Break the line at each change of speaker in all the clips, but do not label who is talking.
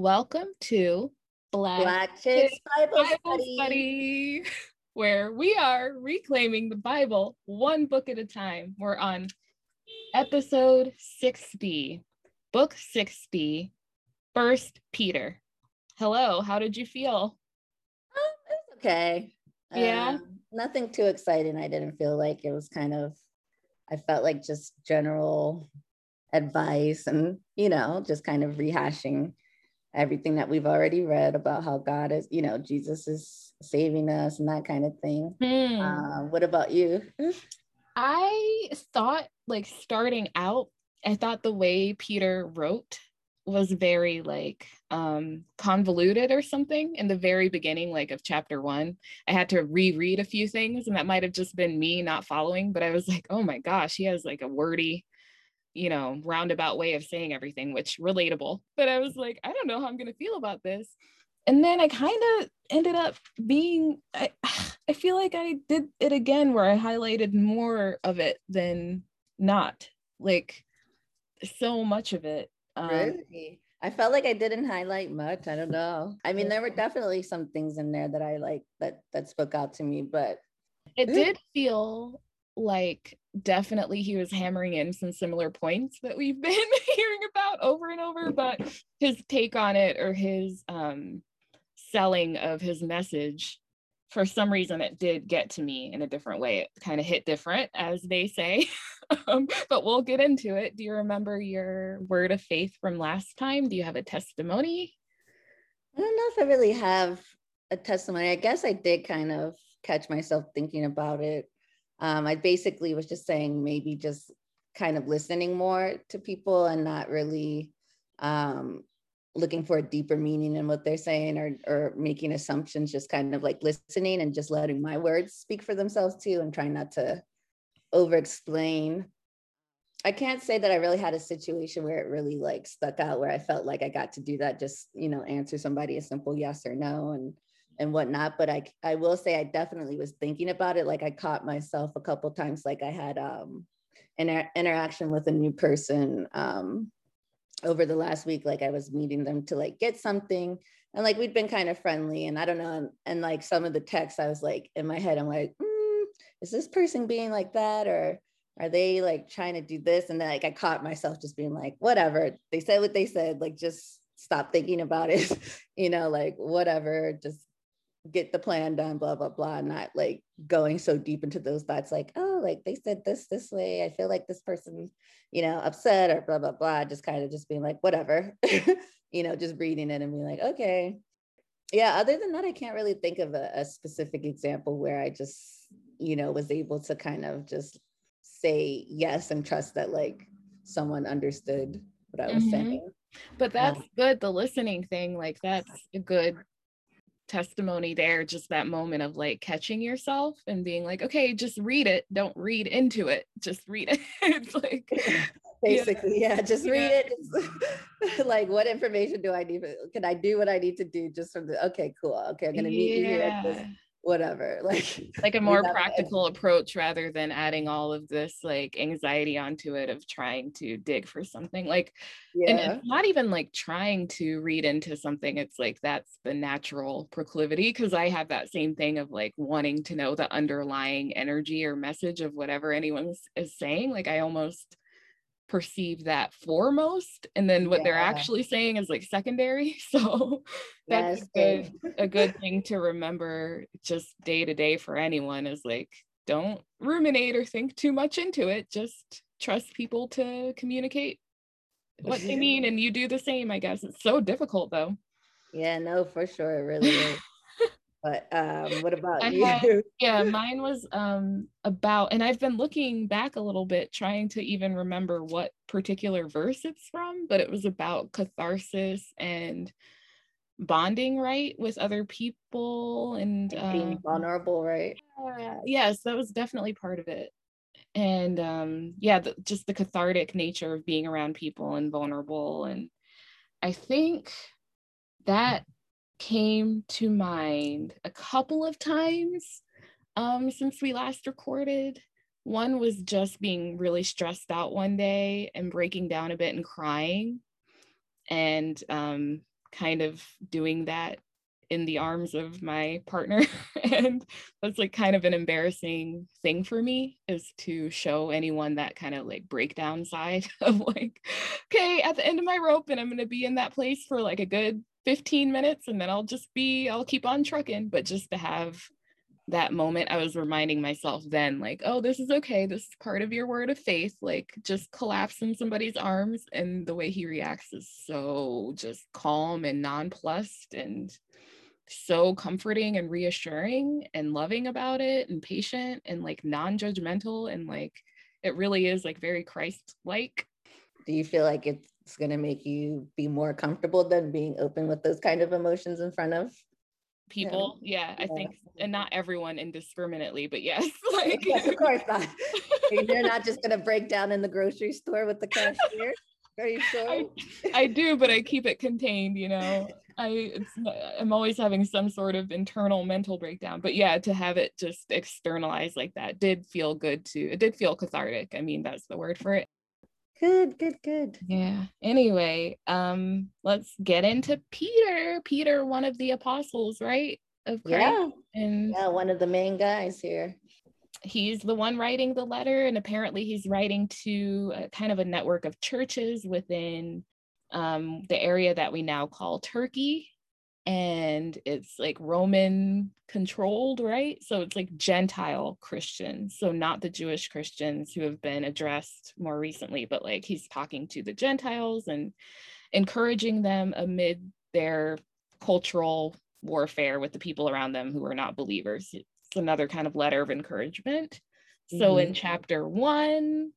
Welcome to Black,
Black Chicks Bible,
Bible
Study.
Study, where we are reclaiming the Bible one book at a time. We're on episode 6B, book 6B, First Peter. Hello, how did you feel?
Um, it's okay.
Yeah.
Um, nothing too exciting. I didn't feel like it was kind of, I felt like just general advice and, you know, just kind of rehashing everything that we've already read about how God is, you know, Jesus is saving us and that kind of thing.
Hmm.
Uh, what about you?
I thought, like, starting out, I thought the way Peter wrote was very like um convoluted or something in the very beginning like of chapter 1 i had to reread a few things and that might have just been me not following but i was like oh my gosh he has like a wordy you know roundabout way of saying everything which relatable but i was like i don't know how i'm going to feel about this and then i kind of ended up being I, I feel like i did it again where i highlighted more of it than not like so much of it um,
really? I felt like I didn't highlight much. I don't know. I mean, there were definitely some things in there that I like that that spoke out to me, but
it did feel like definitely he was hammering in some similar points that we've been hearing about over and over but his take on it or his um selling of his message for some reason it did get to me in a different way it kind of hit different as they say um, but we'll get into it do you remember your word of faith from last time do you have a testimony
I don't know if I really have a testimony. I guess I did kind of catch myself thinking about it. Um, I basically was just saying maybe just kind of listening more to people and not really um, looking for a deeper meaning in what they're saying or or making assumptions. Just kind of like listening and just letting my words speak for themselves too, and trying not to over explain. I can't say that I really had a situation where it really like stuck out where I felt like I got to do that, just you know, answer somebody a simple yes or no and and whatnot. But I I will say I definitely was thinking about it. Like I caught myself a couple times, like I had um an interaction with a new person um over the last week. Like I was meeting them to like get something. And like we'd been kind of friendly, and I don't know, and, and like some of the texts, I was like in my head, I'm like, mm, is this person being like that, or are they like trying to do this? And then like I caught myself just being like, whatever. They said what they said, like just stop thinking about it, you know, like whatever, just get the plan done, blah, blah, blah. Not like going so deep into those thoughts, like, oh, like they said this this way. I feel like this person, you know, upset or blah, blah, blah. Just kind of just being like, whatever, you know, just reading it and being like, okay. Yeah, other than that, I can't really think of a, a specific example where I just, you know, was able to kind of just say yes and trust that like someone understood what I was
Mhm.
saying.
but that's
Um,
good the listening thing like that's a good testimony there just that moment of like catching yourself and being like okay just read it don't read into it just read it it's like
Basically, yeah, just read
Yeah.
it. Like, what information do I need? Can I do what I need to do just from the? Okay, cool. Okay, I'm gonna meet you here at this.
Yeah
Whatever. Like,
like a more practical approach rather than adding all of this like anxiety onto it of trying to dig for something like and it's not even like trying to read into something it's like that's the natural proclivity because i have that same thing of like wanting to know the underlying energy or message of whatever anyone is saying like i almost perceive that foremost and then what they're actually saying is like secondary. So that's
yes,
a good a good thing to remember just day to day for anyone is like don't ruminate or think too much into it just trust people to communicate what they mean and you do the same i guess. It's so difficult though.
Yeah, no, for sure, it really is. But um, what about
I
you?
had- yeah mine was um about and i've been looking back a little bit trying to even remember what particular verse it's from but it was about catharsis and bonding right with other people and
Being
uh,
vulnerable, right?
Yeah, yes, that was definitely part of it. And um, yeah, the, just the cathartic nature of being around people and vulnerable. And I think that came to mind a couple of times um, since we last recorded. One was just being really stressed out one day and breaking down a bit and crying. And um, kind of doing that in the arms of my partner and that's like kind of an embarrassing thing for me is to show anyone that kind of like breakdown side of like okay at the end of my rope and i'm going to be in that place for like a good 15 minutes and then i'll just be i'll keep on trucking. But just to have that moment i was reminding myself then like oh this is okay. This is part of your word of faith. Like just collapse in somebody's arms. And the way he reacts is so just calm and nonplussed and so comforting and reassuring and loving about it and patient and like non-judgmental. And like it really is like very christ-like.
Do you feel like it's going to make you be more comfortable than being open with those kind of emotions in front of
people yeah, yeah i think and not everyone indiscriminately but yes like
yes of course not you're not just going to break down in the grocery store with the cashier are you sure
I, I do but i keep it contained you know I it's I'm always having some sort of internal mental breakdown. But yeah, to have it just externalized like that did feel good too. It did feel cathartic. I mean, that's the word for it.
Good, good, good.
Yeah. Anyway, um, let's get into Peter. Peter, one of the apostles, right?
Of Christ. Yeah. And yeah, one of the main guys here.
He's the one writing the letter, and apparently he's writing to a, kind of a network of churches within um, the area that we now call Turkey. And it's like Roman controlled, right? So it's like Gentile Christians. So not the Jewish Christians who have been addressed more recently, but like he's talking to the Gentiles and encouraging them amid their cultural warfare with the people around them who are not believers. It's another kind of letter of encouragement. So mm-hmm. in chapter one,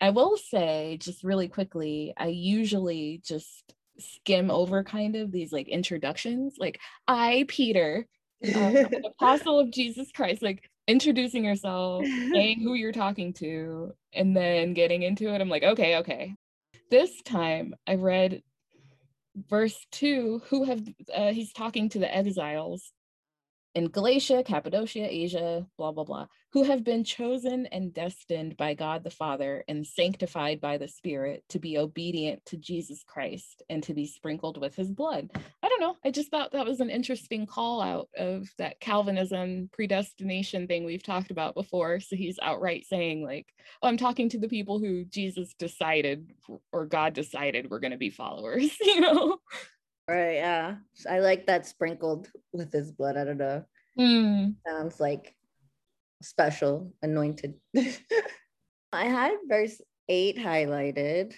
I will say just really quickly, I usually just skim over kind of these like introductions, like I, Peter, um, apostle of Jesus Christ, like introducing yourself, saying who you're talking to, and then getting into it. I'm like, okay, okay. This time I read verse two, who have, uh, he's talking to the exiles in Galatia, Cappadocia, Asia, blah, blah, blah, who have been chosen and destined by God the Father and sanctified by the Spirit to be obedient to Jesus Christ and to be sprinkled with his blood. I don't know. I just thought that was an interesting call out of that Calvinism predestination thing we've talked about before. So he's outright saying, like, oh, I'm talking to the people who Jesus decided or God decided we're going to be followers, you know?
Right. Yeah. I like that sprinkled with his blood. I don't know.
Mm.
Sounds like special, anointed. I had verse eight highlighted.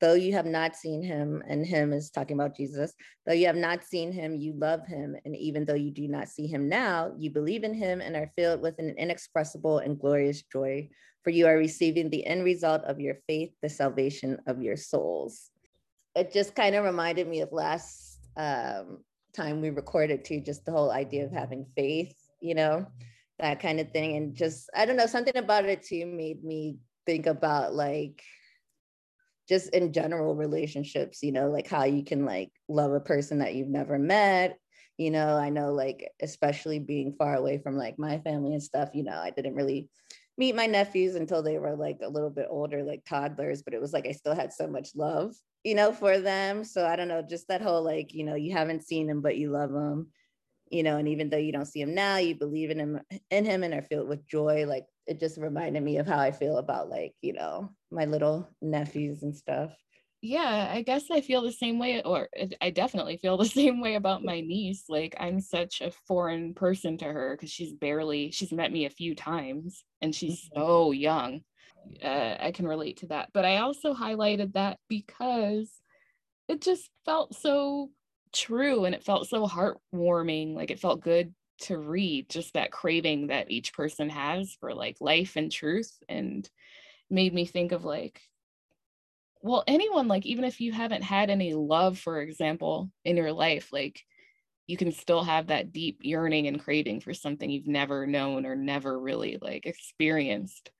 Though you have not seen him, and him is talking about Jesus, though you have not seen him, you love him. And even though you do not see him now, you believe in him and are filled with an inexpressible and glorious joy, for you are receiving the end result of your faith, the salvation of your souls it just kind of reminded me of last um, time we recorded too, just the whole idea of having faith, you know, that kind of thing. And just, I don't know, something about it too made me think about like, just in general relationships, you know, like how you can like love a person that you've never met. You know, I know like, especially being far away from like my family and stuff, you know, I didn't really meet my nephews until they were like a little bit older, like toddlers, but it was like I still had so much love you know, for them. So I don't know, just that whole like, you know, you haven't seen him, but you love him, you know, and even though you don't see him now, you believe in him in him and are filled with joy. Like it just reminded me of how I feel about like, you know, my little nephews and stuff.
Yeah, I guess I feel the same way, or I definitely feel the same way about my niece. Like, I'm such a foreign person to her because she's barely, she's met me a few times and she's mm-hmm. so young uh, I can relate to that. But I also highlighted that because it just felt so true and it felt so heartwarming. Like it felt good to read just that craving that each person has for like life and truth and made me think of like well anyone like even if you haven't had any love for example in your life like you can still have that deep yearning and craving for something you've never known or never really like experienced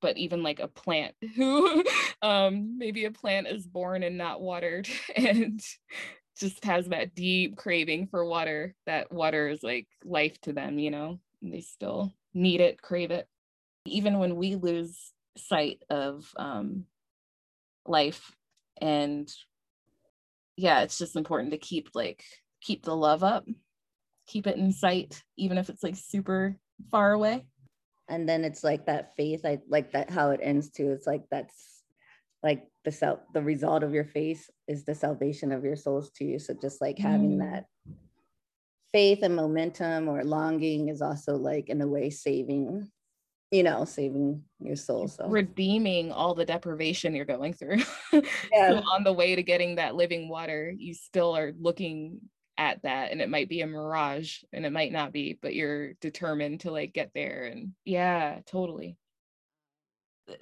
but even like a plant who um maybe a plant is born and not watered and just has that deep craving for water that water is like life to them you know and they still need it crave it even when we lose sight of um life and yeah, it's just important to keep like keep the love up, keep it in sight, even if it's like super far away.
And then it's like that faith, I like that how it ends too. It's like that's like the self the result of your faith is the salvation of your souls too. So just like having
Mm.
that faith and momentum or longing is also like in a way saving, you know, saving your soul. So
redeeming all the deprivation you're going through.
Yeah.
so on the way to getting that living water, you still are looking at that and it might be a mirage and it might not be, but you're determined to like get there and yeah, totally.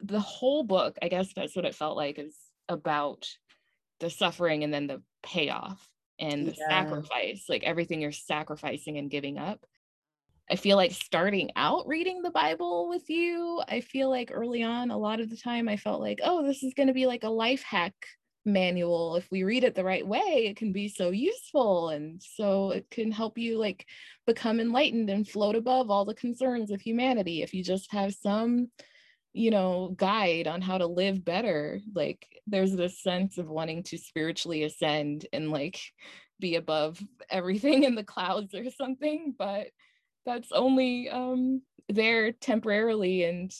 The- whole book, I guess that's what it felt like is about the suffering and then the payoff and the
Yeah.
sacrifice, like everything you're sacrificing and giving up. I feel like starting out reading the Bible with you, I feel like early on, a lot of the time, I felt like, oh, this is going to be like a life hack manual. If we read it the right way, it can be so useful. And so it can help you like become enlightened and float above all the concerns of humanity. If you just have some, you know, guide on how to live better, like there's this sense of wanting to spiritually ascend and like be above everything in the clouds or something. But that's only um there temporarily and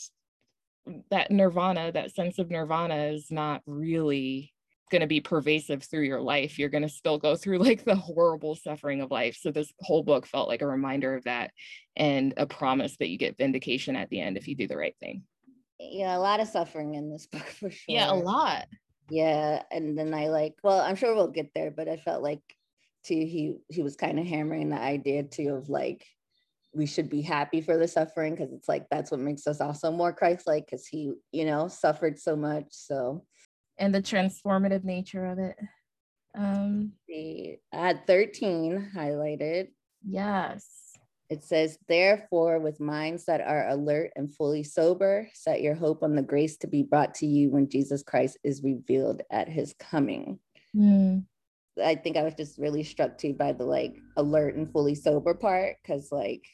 that nirvana that sense of nirvana is not really going to be pervasive through your life you're going to still go through like the horrible suffering of life so this whole book felt like a reminder of that and a promise that you get vindication at the end if you do the right thing
yeah, a lot of suffering in this book for sure.
yeah a lot
Yeah, and then I like, well, I'm sure we'll get there, but I felt like too he he was kind of hammering the idea too of like we should be happy for the suffering because it's like that's what makes us also more Christ-like because he, you know, suffered so much. So
and the transformative nature of it um
I had 13 highlighted.
yes
It says, therefore, with minds that are alert and fully sober, set your hope on the grace to be brought to you when Jesus Christ is revealed at his coming.
Hmm.
I think I was just really struck too by the like alert and fully sober part because like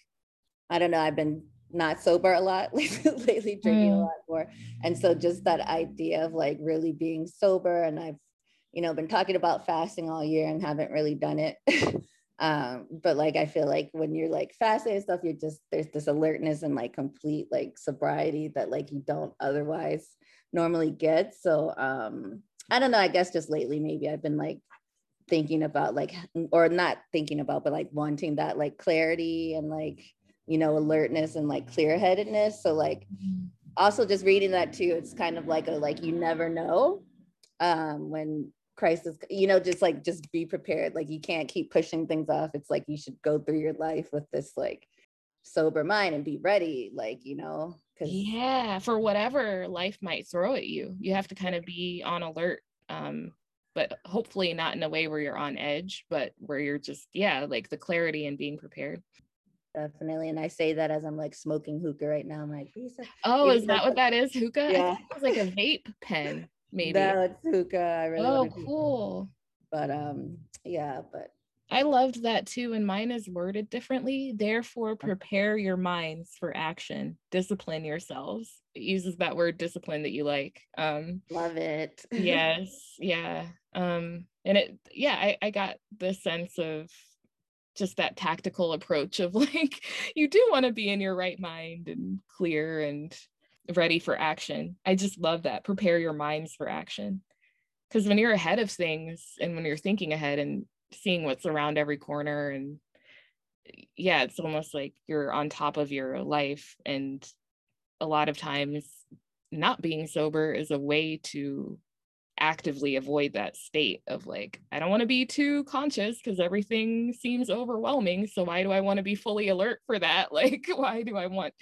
I don't know I've been not sober a lot lately drinking a
Mm.
lot more. And so just that idea of like really being sober and I've you know been talking about fasting all year and haven't really done it. Um but like I feel like when you're like fasting and stuff you're just there's this alertness and like complete like sobriety that like you don't otherwise normally get. So um I don't know I guess just lately maybe I've been like thinking about like or not thinking about but like wanting that like clarity and like you know alertness and like clear-headedness. So like also just reading that too it's kind of like a like you never know um when crisis you know just like just be prepared. Like you can't keep pushing things off. It's like you should go through your life with this like sober mind and be ready like you know because
yeah for whatever life might throw at you you have to kind of be on alert um but hopefully not in a way where you're on edge but where you're just yeah like the clarity and being prepared
definitely and i say that as i'm like smoking hookah right now i'm like "Lisa,
oh is that what that is hookah
Yeah.
thought it was like a vape pen maybe
no hookah i really
oh
want to do
cool
but um yeah but
I loved that too, and mine is worded differently. Therefore, prepare your minds for action, discipline yourselves. It uses that word discipline that you like. Um,
love it
yes, yeah. Um, and it, yeah, I, I got the sense of just that tactical approach of like, you do want to be in your right mind and clear and ready for action. I just love that. Prepare your minds for action. Because when you're ahead of things and when you're thinking ahead and seeing what's around every corner and yeah it's almost like you're on top of your life and a lot of times not being sober is a way to actively avoid that state of like i don't want to be too conscious because everything seems overwhelming so why do i want to be fully alert for that? Like why do i want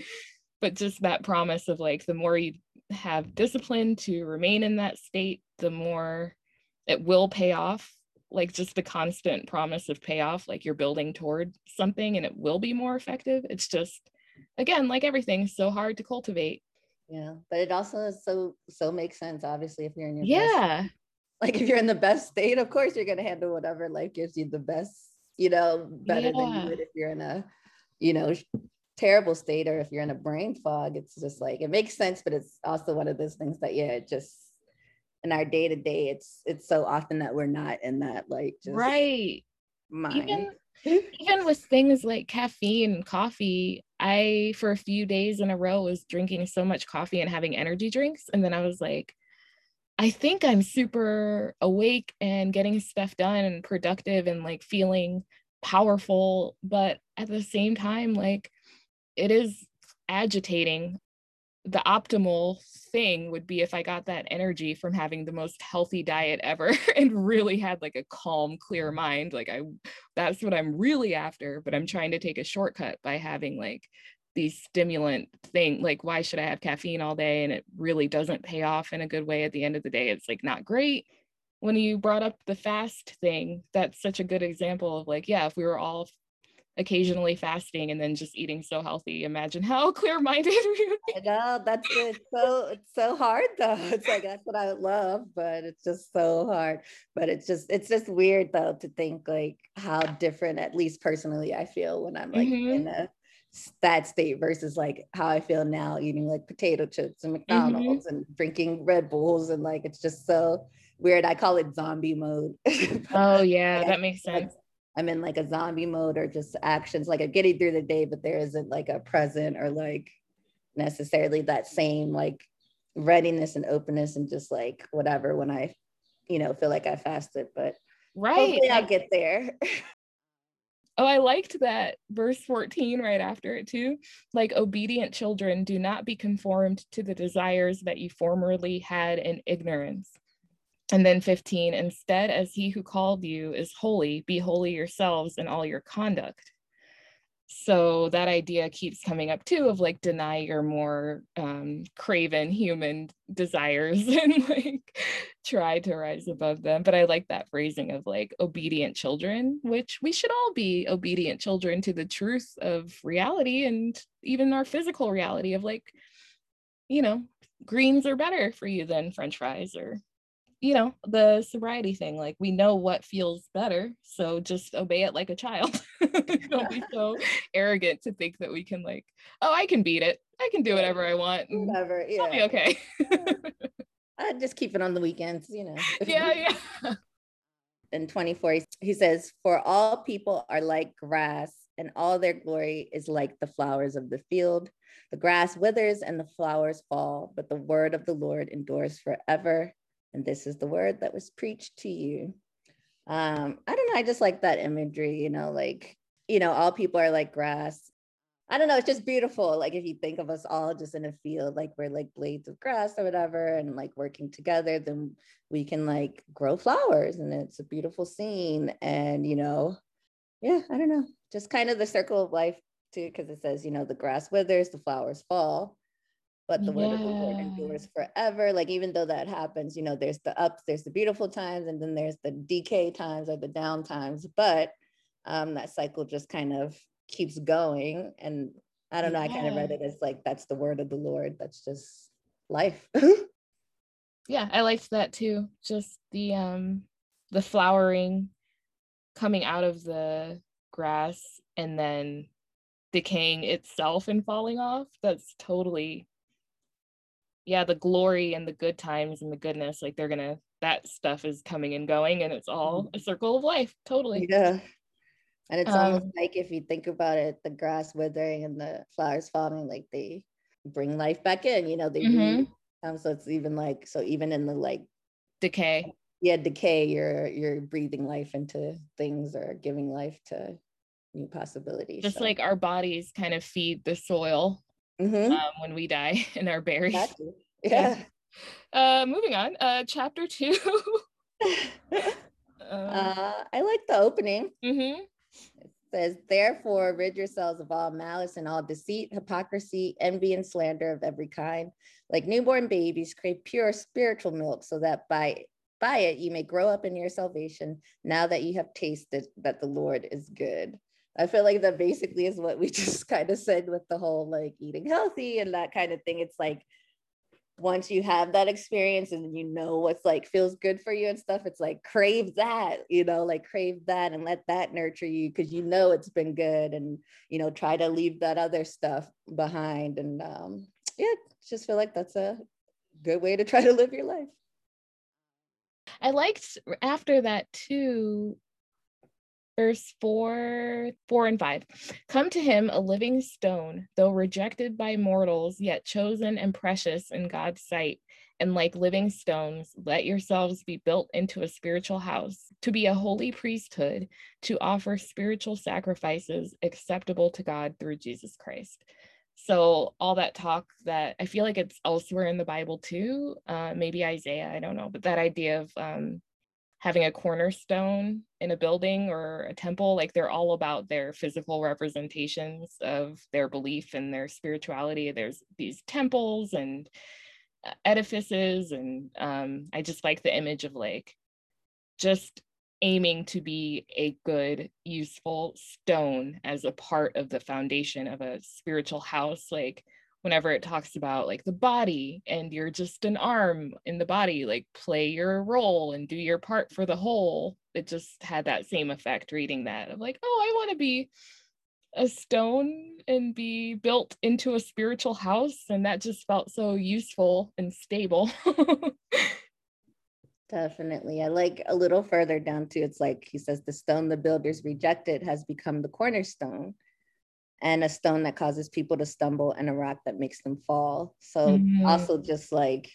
but just that promise of like the more you have discipline to remain in that state the more it will pay off. Like just the constant promise of payoff like you're building toward something and it will be more effective. It's just again like everything so hard to cultivate
yeah but it also so so makes sense obviously if you're in your best,
yeah.
like if you're in the best state of course you're going to handle whatever life gives you the best you know better than you would if you're in a you know terrible state or if you're in a brain fog it's just like it makes sense but it's also one of those things that yeah it just in our day to day, it's it's so often that we're not in that like
just right.
Mind.
Even even with things like caffeine coffee, I for a few days in a row was drinking so much coffee and having energy drinks, and then I was like, I think I'm super awake and getting stuff done and productive and like feeling powerful, but at the same time, like it is agitating the optimal thing would be if I got that energy from having the most healthy diet ever and really had like a calm, clear mind. Like I that's what I'm really after, but I'm trying to take a shortcut by having like these stimulant thing like why should I have caffeine all day and it really doesn't pay off in a good way at the end of the day. It's like not great. When you brought up the fast thing, that's such a good example of like, yeah, if we were all occasionally fasting and then just eating so healthy. Imagine how clear-minded we
would be. I know that's it. So it's so hard though. It's like that's what I love, but it's just so hard. But it's just it's just weird though to think like how different, at least personally, I feel when I'm like mm-hmm. in a that state versus like how I feel now eating like potato chips and mm-hmm. McDonald's mm-hmm. and drinking Red Bulls and like it's just so weird. I call it zombie mode.
oh yeah, that makes sense.
I'm in like a zombie mode or just actions, like I'm getting through the day, but there isn't like a present or like necessarily that same like readiness and openness and just like whatever when I, you know, feel like I fasted. But
right,
hopefully I'll get there.
Oh, I liked that verse 14 right after it too. Like obedient children, do not be conformed to the desires that you formerly had in ignorance. And then 15, instead, as he who called you is holy, be holy yourselves in all your conduct. So that idea keeps coming up too of like deny your more um, craven human desires and like try to rise above them. But I like that phrasing of like obedient children, which we should all be obedient children to the truth of reality and even our physical reality of like, you know, greens are better for you than french fries or you know the sobriety thing like we know what feels better so just obey it like a child. Don't be so arrogant to think that we can like oh i can beat it. I can do whatever i want
whatever yeah
I'll be okay.
I just keep it on the weekends you know.
Yeah yeah.
In 24 he says for all people are like grass and all their glory is like the flowers of the field. The grass withers and the flowers fall but the word of the lord endures forever and this is the word that was preached to you. Um, I don't know. I just like that imagery, you know, like, you know, all people are like grass. I don't know. It's just beautiful. Like if you think of us all just in a field, like we're like blades of grass or whatever, and like working together, then we can like grow flowers and it's a beautiful scene. And, you know, yeah, I don't know. Just kind of the circle of life too, because it says, you know, the grass withers, the flowers fall but the yeah. word of the Lord endures forever. Like even though that happens, you know, there's the ups, there's the beautiful times, and then there's the decay times or the down times. But um, that cycle just kind of keeps going. And I don't know, yeah. I kind of read it as like that's the word of the Lord. That's just life.
yeah, I liked that too. Just the um the flowering coming out of the grass and then decaying itself and falling off. That's totally yeah the glory and the good times and the goodness like they're gonna that stuff is coming and going and it's all mm-hmm. a circle of life totally
yeah and it's um, almost like if you think about it the grass withering and the flowers falling like they bring life back in you know they mm-hmm. um so it's even like so even in the like
decay
yeah decay you're you're breathing life into things or giving life to new possibilities
just so. like our bodies kind of feed the soil mm-hmm. um, when we die and are buried.
Exactly. Yeah.
Uh, moving on. Uh, chapter two.
um, uh, I like the opening.
Mm-hmm.
It says, Therefore, rid yourselves of all malice and all deceit, hypocrisy, envy, and slander of every kind. Like newborn babies, crave pure spiritual milk, so that by by it you may grow up in your salvation now that you have tasted that the Lord is good. I feel like that basically is what we just kind of said with the whole like eating healthy and that kind of thing. It's like once you have that experience and you know what's like feels good for you and stuff, it's like crave that, you know, like crave that and let that nurture you because you know it's been good and you know, try to leave that other stuff behind. And um, yeah, just feel like that's a good way to try to live your life.
I liked after that too, verse 4 4 and 5 come to him a living stone though rejected by mortals yet chosen and precious in god's sight. And like living stones let yourselves be built into a spiritual house to be a holy priesthood to offer spiritual sacrifices acceptable to god through jesus christ. So all that talk that i feel like it's elsewhere in the bible too uh, maybe isaiah i don't know but that idea of um, having a cornerstone in a building or a temple like they're all about their physical representations of their belief and their spirituality. There's these temples and uh, edifices and um, i just like the image of like just aiming to be a good useful stone as a part of the foundation of a spiritual house. Like whenever it talks about like the body and you're just an arm in the body like play your role and do your part for the whole it just had that same effect reading that of like oh i want to be a stone and be built into a spiritual house and that just felt so useful and stable.
Definitely i like a little further down too it's like he says the stone the builders rejected has become the cornerstone and a stone that causes people to stumble and a rock that makes them fall. So mm-hmm. also just like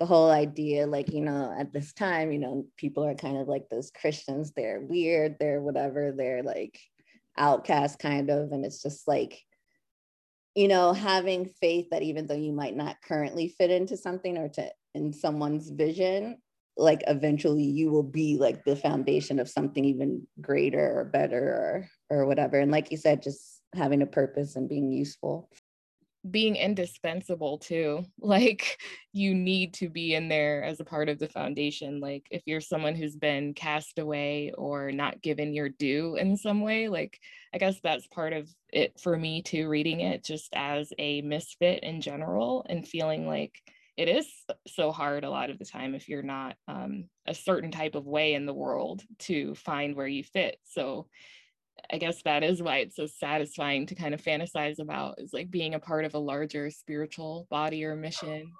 the whole idea, like, you know, at this time, you know, people are kind of like those Christians, they're weird, they're whatever, they're like outcast kind of. And it's just like, you know, having faith that even though you might not currently fit into something or to in someone's vision, like eventually you will be like the foundation of something even greater or better or or whatever. And like you said, just having a purpose and being useful.
Being indispensable too. Like you need to be in there as a part of the foundation. Like if you're someone who's been cast away or not given your due in some way like i guess that's part of it for me too reading it just as a misfit in general and feeling like it is so hard a lot of the time if you're not um, a certain type of way in the world to find where you fit. So I guess that is why it's so satisfying to kind of fantasize about is like being a part of a larger spiritual body or mission,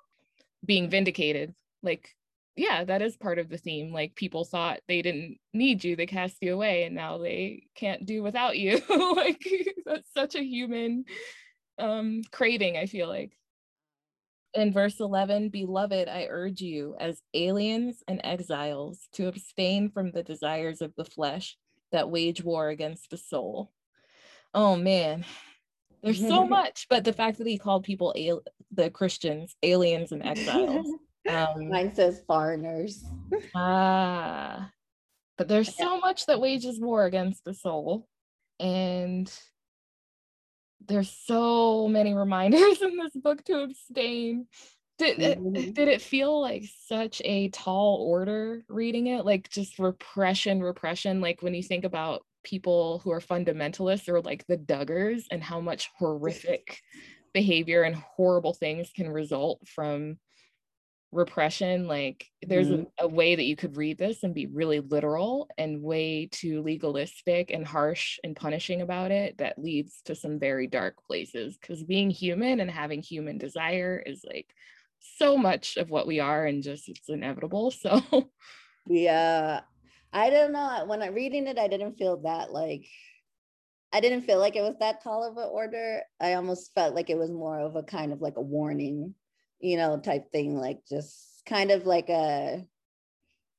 being vindicated. Like, yeah, that is part of the theme. Like people thought they didn't need you, they cast you away, and now they can't do without you. like that's such a human um craving, I feel like. In verse 11, beloved, I urge you as aliens and exiles to abstain from the desires of the flesh that wage war against the soul. Oh man, there's so much, but the fact that he called people al- the Christians aliens and exiles.
Um, Mine says foreigners.
ah, but there's so much that wages war against the soul, and there's so many reminders in this book to abstain did it, mm-hmm. did it feel like such a tall order reading it? Like just repression, repression. Like when you think about people who are fundamentalists or like the Duggars and how much horrific behavior and horrible things can result from repression. Like there's mm-hmm. a, a way that you could read this and be really literal and way too legalistic and harsh and punishing about it that leads to some very dark places. Because being human and having human desire is like so much of what we are and just it's inevitable. So
yeah. I don't know. When I'm reading it, I didn't feel that like I didn't feel like it was that tall of an order. I almost felt like it was more of a kind of like a warning, you know, type thing, like just kind of like a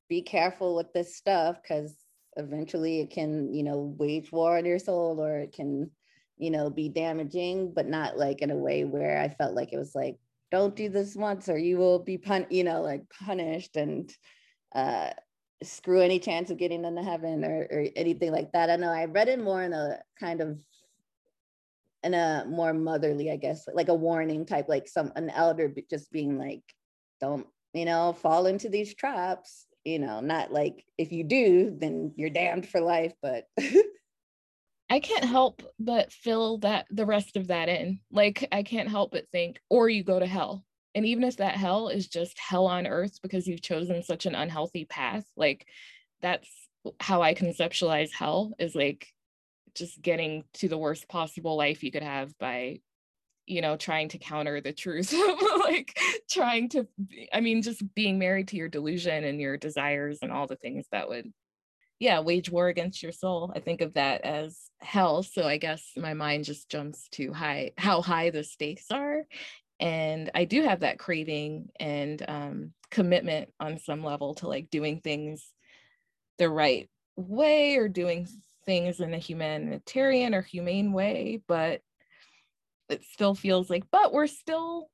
be careful with this stuff because eventually it can, you know, wage war on your soul or it can, you know, be damaging, but not like in a way where I felt like it was like, don't do this once or you will be pun you know like punished and uh screw any chance of getting into heaven or, or anything like that. I know i read it more in a kind of in a more motherly i guess like a warning type like some an elder just being like don't you know fall into these traps you know not like if you do then you're damned for life but
I can't help but fill that the rest of that in. Like I can't help but think, or you go to hell. And even if that hell is just hell on earth because you've chosen such an unhealthy path, like that's how I conceptualize hell is like just getting to the worst possible life you could have by you know trying to counter the truth like trying to i mean just being married to your delusion and your desires and all the things that would yeah wage war against your soul. I think of that as hell. So i guess my mind just jumps to high how high the stakes are. And i do have that craving and um, commitment on some level to like doing things the right way or doing things in a humanitarian or humane way but it still feels like but we're still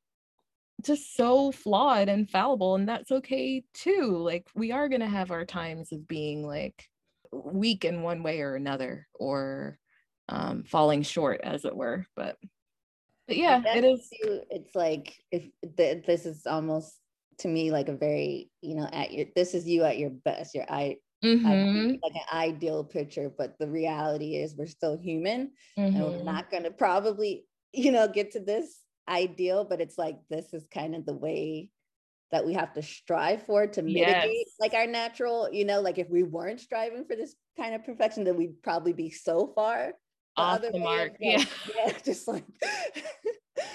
just so flawed and fallible and that's okay too. Like we are going to have our times of being like weak in one way or another or um, falling short as it were but but yeah it is
it's like if the, this is almost to me like a very you know at your this is you at your best your i mm-hmm. like an ideal picture but the reality is we're still human mm-hmm. and we're mm-hmm. not going to probably you know get to this ideal but it's like this is kind of the way that we have to strive for to mitigate yes. like our natural you know like if we weren't striving for this kind of perfection then we'd probably be so far
off the mark. yeah.
yeah, just like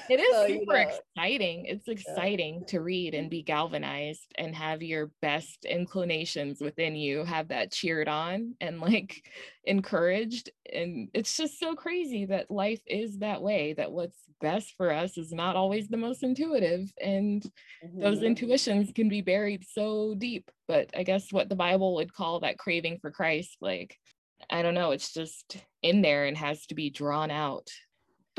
it is so, super you know, exciting. It's exciting yeah. to read and be galvanized and have your best inclinations within you have that cheered on and like encouraged. And it's just so crazy that life is that way, that what's best for us is not always the most intuitive. And mm-hmm. those intuitions can be buried so deep. But I guess what the Bible would call that craving for Christ, like I don't know, it's just in there and has to be drawn out.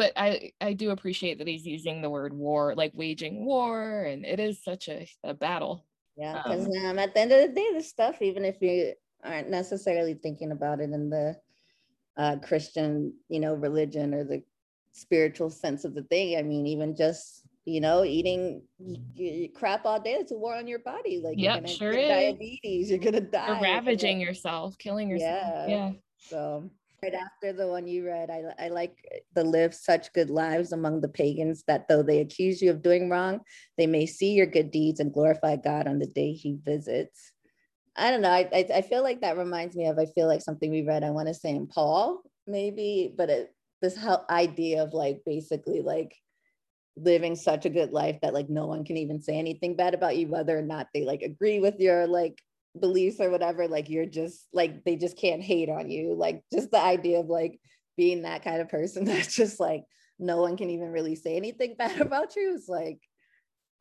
But I I do appreciate that he's using the word war, like waging war, and it is such a, a battle.
Yeah, because um, um, at the end of the day, the stuff, even if you aren't necessarily thinking about it in the uh, Christian, you know, religion or the spiritual sense of the thing, I mean, even just you know, eating crap all day, it's a war on your body. Like,
you're going sure is.
Diabetes, you're gonna die.
You're ravaging you're yourself, killing yourself. Yeah. yeah.
So right after the one you read, I, I like the live such good lives among the pagans that though they accuse you of doing wrong, they may see your good deeds and glorify God on the day he visits. I don't know. I, I, I feel like that reminds me of, I feel like something we read, I want to say in Paul, maybe, but it, this whole idea of like basically like living such a good life that like no one can even say anything bad about you whether or not they like agree with your like beliefs or whatever like you're just like they just can't hate on you like just the idea of like being that kind of person that's just like no one can even really say anything bad about you is like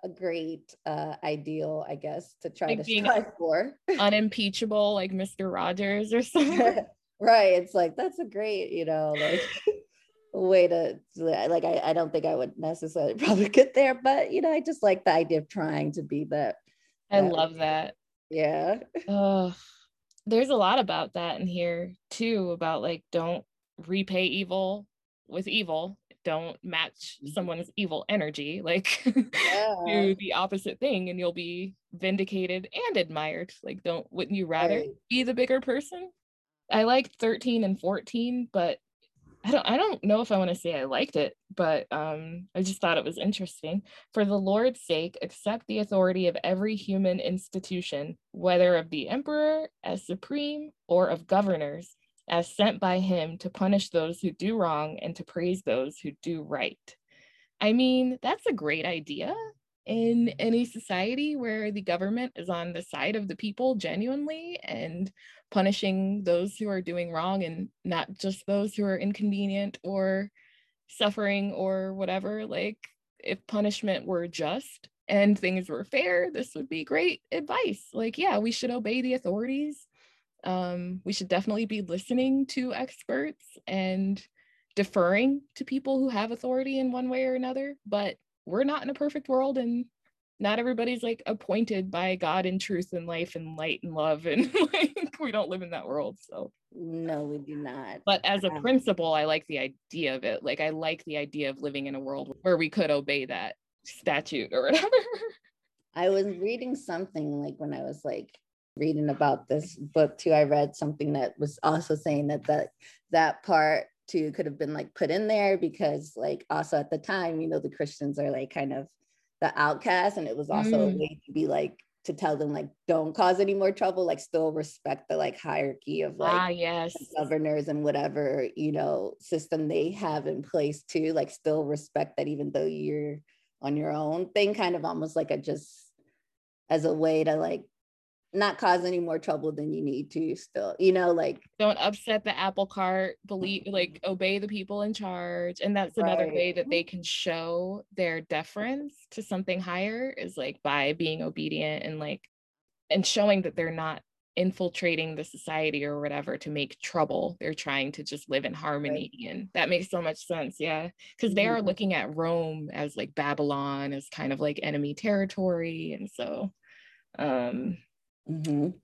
a great uh ideal i guess to try like to strive for
unimpeachable like mr rogers or something
right it's like that's a great you know like way to like I, I don't think I would necessarily probably get there, but you know, I just like the idea of trying to be that.
I love that.
Yeah.
Oh, there's a lot about that in here too, about like don't repay evil with evil. Don't match mm-hmm. someone's evil energy, like yeah. do the opposite thing and you'll be vindicated and admired. Like, don't wouldn't you rather right. be the bigger person? I like 13 and 14, but I don't I don't know if I want to say I liked it, but um, I just thought it was interesting. For the Lord's sake, accept the authority of every human institution, whether of the emperor as supreme or of governors, as sent by him to punish those who do wrong and to praise those who do right. I mean, that's a great idea in any society where the government is on the side of the people genuinely and punishing those who are doing wrong and not just those who are inconvenient or suffering or whatever like if punishment were just and things were fair this would be great advice. Like yeah we should obey the authorities. Um, we should definitely be listening to experts and deferring to people who have authority in one way or another but we're not in a perfect world and not everybody's like appointed by God and truth and life and light and love. And like we don't live in that world. So
no, we do not.
But as a um, principle, I like the idea of it. Like I like the idea of living in a world where we could obey that statute or whatever.
I was reading something like when I was like reading about this book too. I read something that was also saying that that that part too could have been like put in there because like also at the time, you know, the Christians are like kind of the outcast and it was also mm. a way to be like to tell them like don't cause any more trouble like still respect the like hierarchy of like
ah yes
governors and whatever you know system they have in place too like still respect that even though you're on your own thing kind of almost like a just as a way to like not cause any more trouble than you need to still you know like
don't upset the apple cart believe like obey the people in charge and that's another
Right.
way that they can show their deference to something higher is like by being obedient and like and showing that they're not infiltrating the society or whatever to make trouble they're trying to just live in harmony and that makes so much sense yeah because they are
Mhm.
looking at rome as like babylon as kind of like enemy territory and so um
mhm.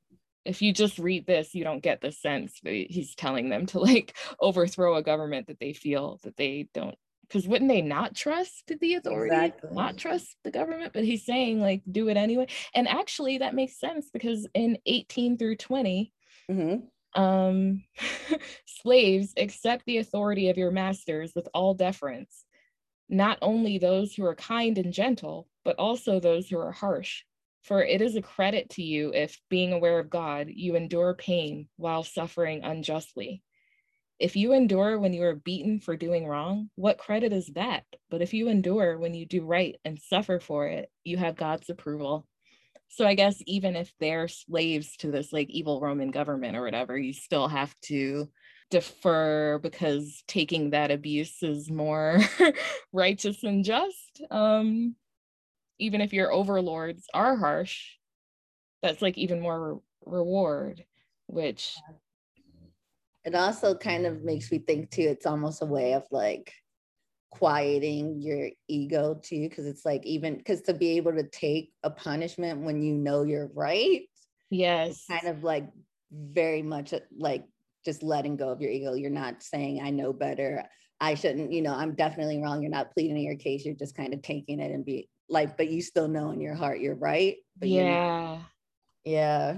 if you just read this, you don't get the sense that he's telling them to like overthrow a government that they feel that they don't. Because wouldn't they not trust the authority,
Exactly.
not trust the government? But he's saying like do it anyway. And actually, that makes sense because in 18 through 20,
Mhm.
um, slaves accept the authority of your masters with all deference, not only those who are kind and gentle, but also those who are harsh. For it is a credit to you if, being aware of God, you endure pain while suffering unjustly. If you endure when you are beaten for doing wrong, what credit is that? But if you endure when you do right and suffer for it, you have God's approval. So I guess even if they're slaves to this like evil Roman government or whatever, you still have to defer because taking that abuse is more righteous and just. Um, even if your overlords are harsh, that's like even more re- reward, which
it also kind of makes me think too it's almost a way of like quieting your ego too because it's like even because to be able to take a punishment when you know you're right
yes,
kind of like very much uh, like just letting go of your ego. You're not saying i know better. I shouldn't you know i'm definitely wrong. You're not pleading your case. You're just kind of taking it and be like but you still know in your heart you're right but you're
yeah.
yeah.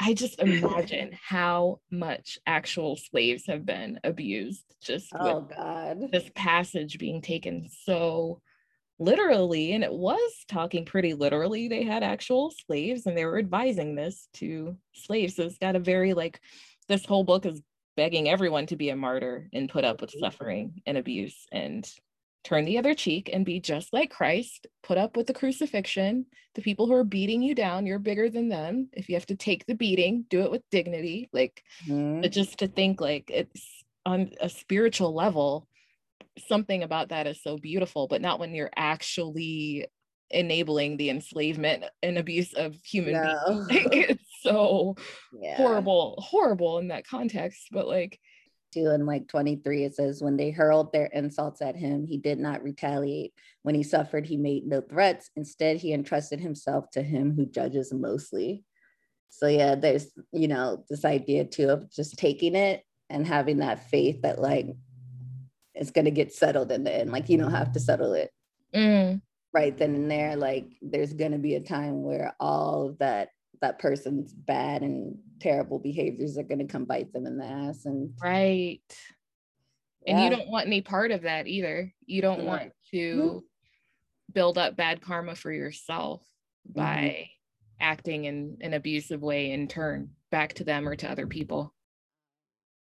I just imagine how much actual slaves have been abused just with
oh god.
this passage being taken so literally and it was talking pretty literally they had actual slaves and they were advising this to slaves. So it's got a very like this whole book is begging everyone to be a martyr and put up with mm-hmm. suffering and abuse and turn the other cheek and be just like Christ put up with the crucifixion the people who are beating you down you're bigger than them if you have to take the beating do it with dignity like
Mhm.
but just to think like it's on a spiritual level something about that is so beautiful but not when you're actually enabling the enslavement and abuse of human
No.
beings like, it's so
yeah.
horrible horrible in that context but like
Two and like 23, it says, when they hurled their insults at him, he did not retaliate. When he suffered, he made no threats. Instead, he entrusted himself to him who judges mostly. So, yeah, there's, you know, this idea too of just taking it and having that faith that like it's going to get settled in the end. Like, you don't have to settle it
mm,
right then and there. Like, there's going to be a time where all of that that person's bad and terrible behaviors are going to come bite them in the ass and
right and you don't want any part of that either you don't
No.
want to build up bad karma for yourself
Mm-hmm.
by acting in an abusive way in turn back to them or to other people.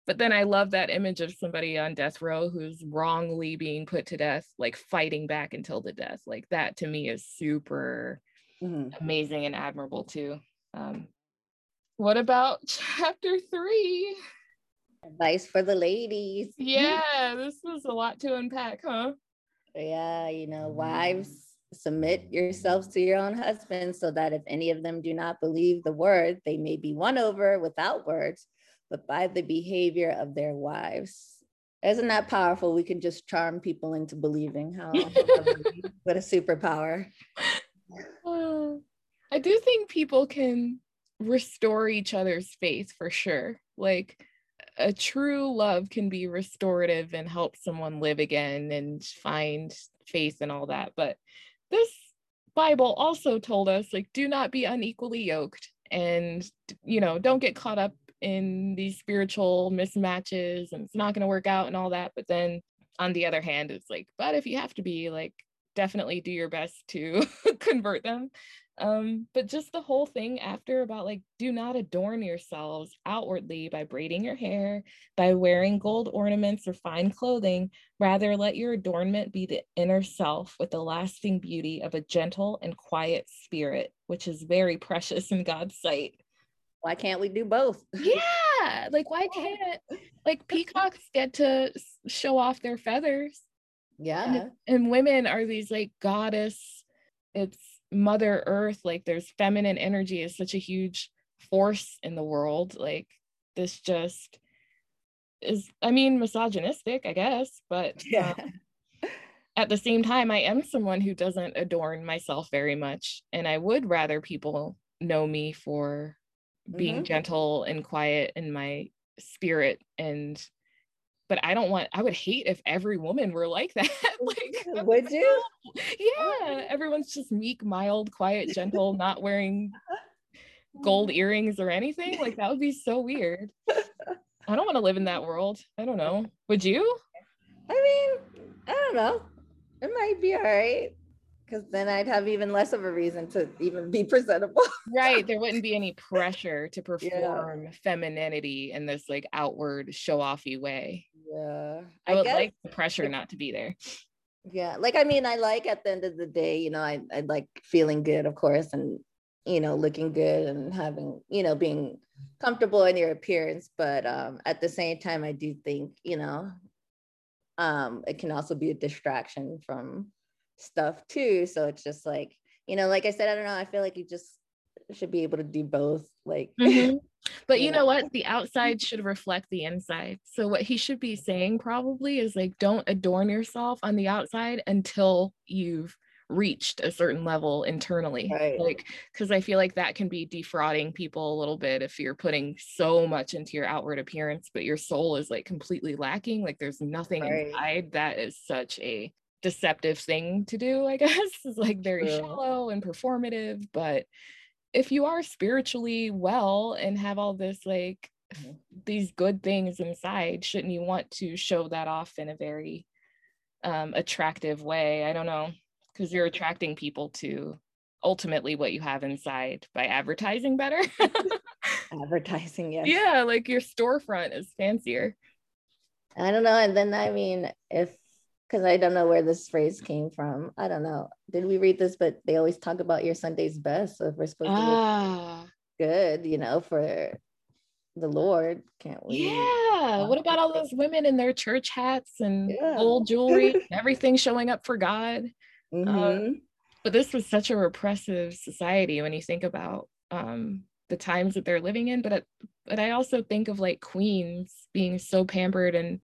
But then I love that image of somebody on death row who's wrongly being put to death, like fighting back until the death. Like that to me is super
Mhm.
amazing and admirable too. Um, what about chapter three?
advice for the ladies.
Yeah, this was a lot to unpack, huh?
Yeah, you know, wives, submit yourselves to your own husbands so that if any of them do not believe the word, they may be won over without words, but by the behavior of their wives. Isn't that powerful? We can just charm people into believing how what a superpower.
I do think people can restore each other's faith for sure. Like a true love can be restorative and help someone live again and find faith and all that. But this Bible also told us like do not be unequally yoked and you know don't get caught up in these spiritual mismatches and it's not going to work out and all that but then on the other hand it's like but if you have to be like definitely do your best to convert them Um, but just the whole thing after about like, do not adorn yourselves outwardly by braiding your hair, by wearing gold ornaments or fine clothing. Rather, let your adornment be the inner self with the lasting beauty of a gentle and quiet spirit, which is very precious in God's sight.
Why can't we do both?
Yeah. Like, why can't like peacocks get to show off their feathers?
Yeah.
And, and women are these like goddess, it's mother earth like there's feminine energy is such a huge force in the world like this just is i mean misogynistic i guess but
Yeah.
um, at the same time i am someone who doesn't adorn myself very much and i would rather people know me for being
Mhm.
gentle and quiet in my spirit and but i don't want i would hate if every woman were like that like
Would you?
yeah everyone's just meek mild quiet gentle not wearing gold mm-hmm. earrings or anything like that would be so weird. I don't want to live in that world i don't know. Would you?
I mean, I don't know. It might be all right. Because then I'd have even less of a reason to even be presentable.
right there wouldn't be any pressure to perform femininity in this like outward show-offy way
yeah.
i, would
guess-
like the pressure not to be there
yeah like i mean i like at the end of the day you know i, I like feeling good of course and you know looking good and having you know being comfortable in your appearance but um at the same time i do think you know um it can also be a distraction from stuff too so it's just like you know like i said i don't know i feel like you just should be able to do both like
Mhm. But you
Yeah.
know what? The outside should reflect the inside. So what he should be saying probably is like don't adorn yourself on the outside until you've reached a certain level internally.
Right.
Like cuz I feel like that can be defrauding people a little bit if you're putting so much into your outward appearance but your soul is like completely lacking, like there's nothing
Right.
inside. That is such a deceptive thing to do, I guess. Is like very shallow and performative, but if you are spiritually well and have all this like
Mhm.
these good things inside shouldn't you want to show that off in a very um, attractive way i don't know because you're attracting people to ultimately what you have inside by advertising better
advertising yes
yeah like your storefront is fancier
I don't know. And then I mean, if because I don't know where this phrase came from. I don't know. Did we read this? But they always talk about your Sunday's best. So if we're supposed to
ah
look good, you know, for the Lord, can't we?
yeah what about all those women in their church hats and
Yeah.
gold jewelry everything showing up for god
Mhm.
but this was such a repressive society when you think about um, the times that they're living in but it, but i also think of like queens being so pampered and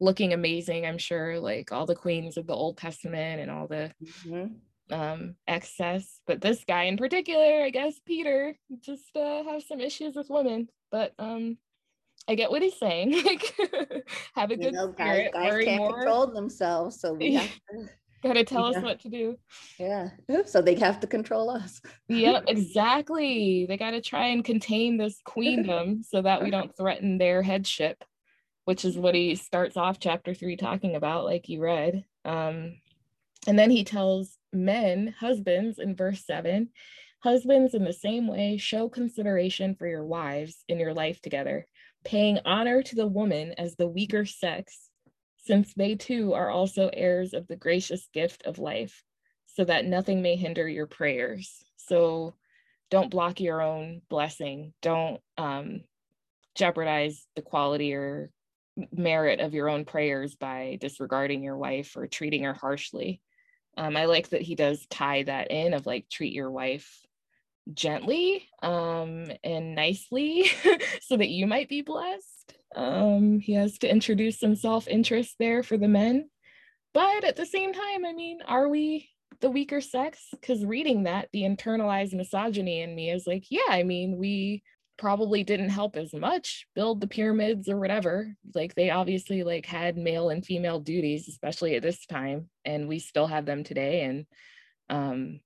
looking amazing i'm sure like all the queens of the old testament and all the
Mhm.
um, excess but this guy in particular i guess peter just uh, has some issues with women but um i get what he's saying like have a
You
good
know, guys,
spirit
guys
worry
can't
more
control themselves, so we have to,
gotta tell us what to do
yeah. So they have to control us.
Yep, exactly. They got to try and contain this queendom so that we don't threaten their headship, which is what he starts off chapter three talking about, like you read. Um, and then he tells men, husbands, in verse seven, husbands, in the same way, show consideration for your wives in your life together, paying honor to the woman as the weaker sex, since they too are also heirs of the gracious gift of life so that nothing may hinder your prayers. So don't block your own blessing. Don't um, jeopardize the quality or merit of your own prayers by disregarding your wife or treating her harshly. Um, I like that he does tie that in of like treat your wife gently um, and nicely so that you might be blessed. Um, he has to introduce some self interest there for the men. But at the same time, I mean, are we the weaker sex? Because reading that, the internalized misogyny in me is like, yeah, I mean, we probably didn't help as much build the pyramids or whatever. Like they obviously like had male and female duties, especially at this time, and we still have them today. And um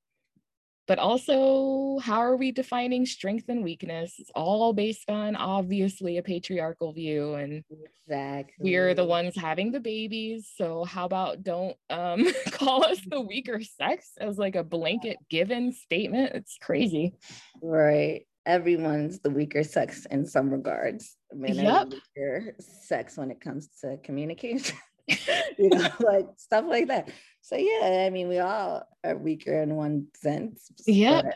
but also how are we defining strength and weakness? It's all based on obviously a patriarchal view and
exactly
we're the ones having the babies so how about don't um, call us the weaker sex as like a blanket given statement? It's crazy.
Right everyone's the weaker sex in some regards men yep. weaker sex when it comes to communication you know like stuff like that so yeah, I mean, we all are weaker in one sense.
Yeah.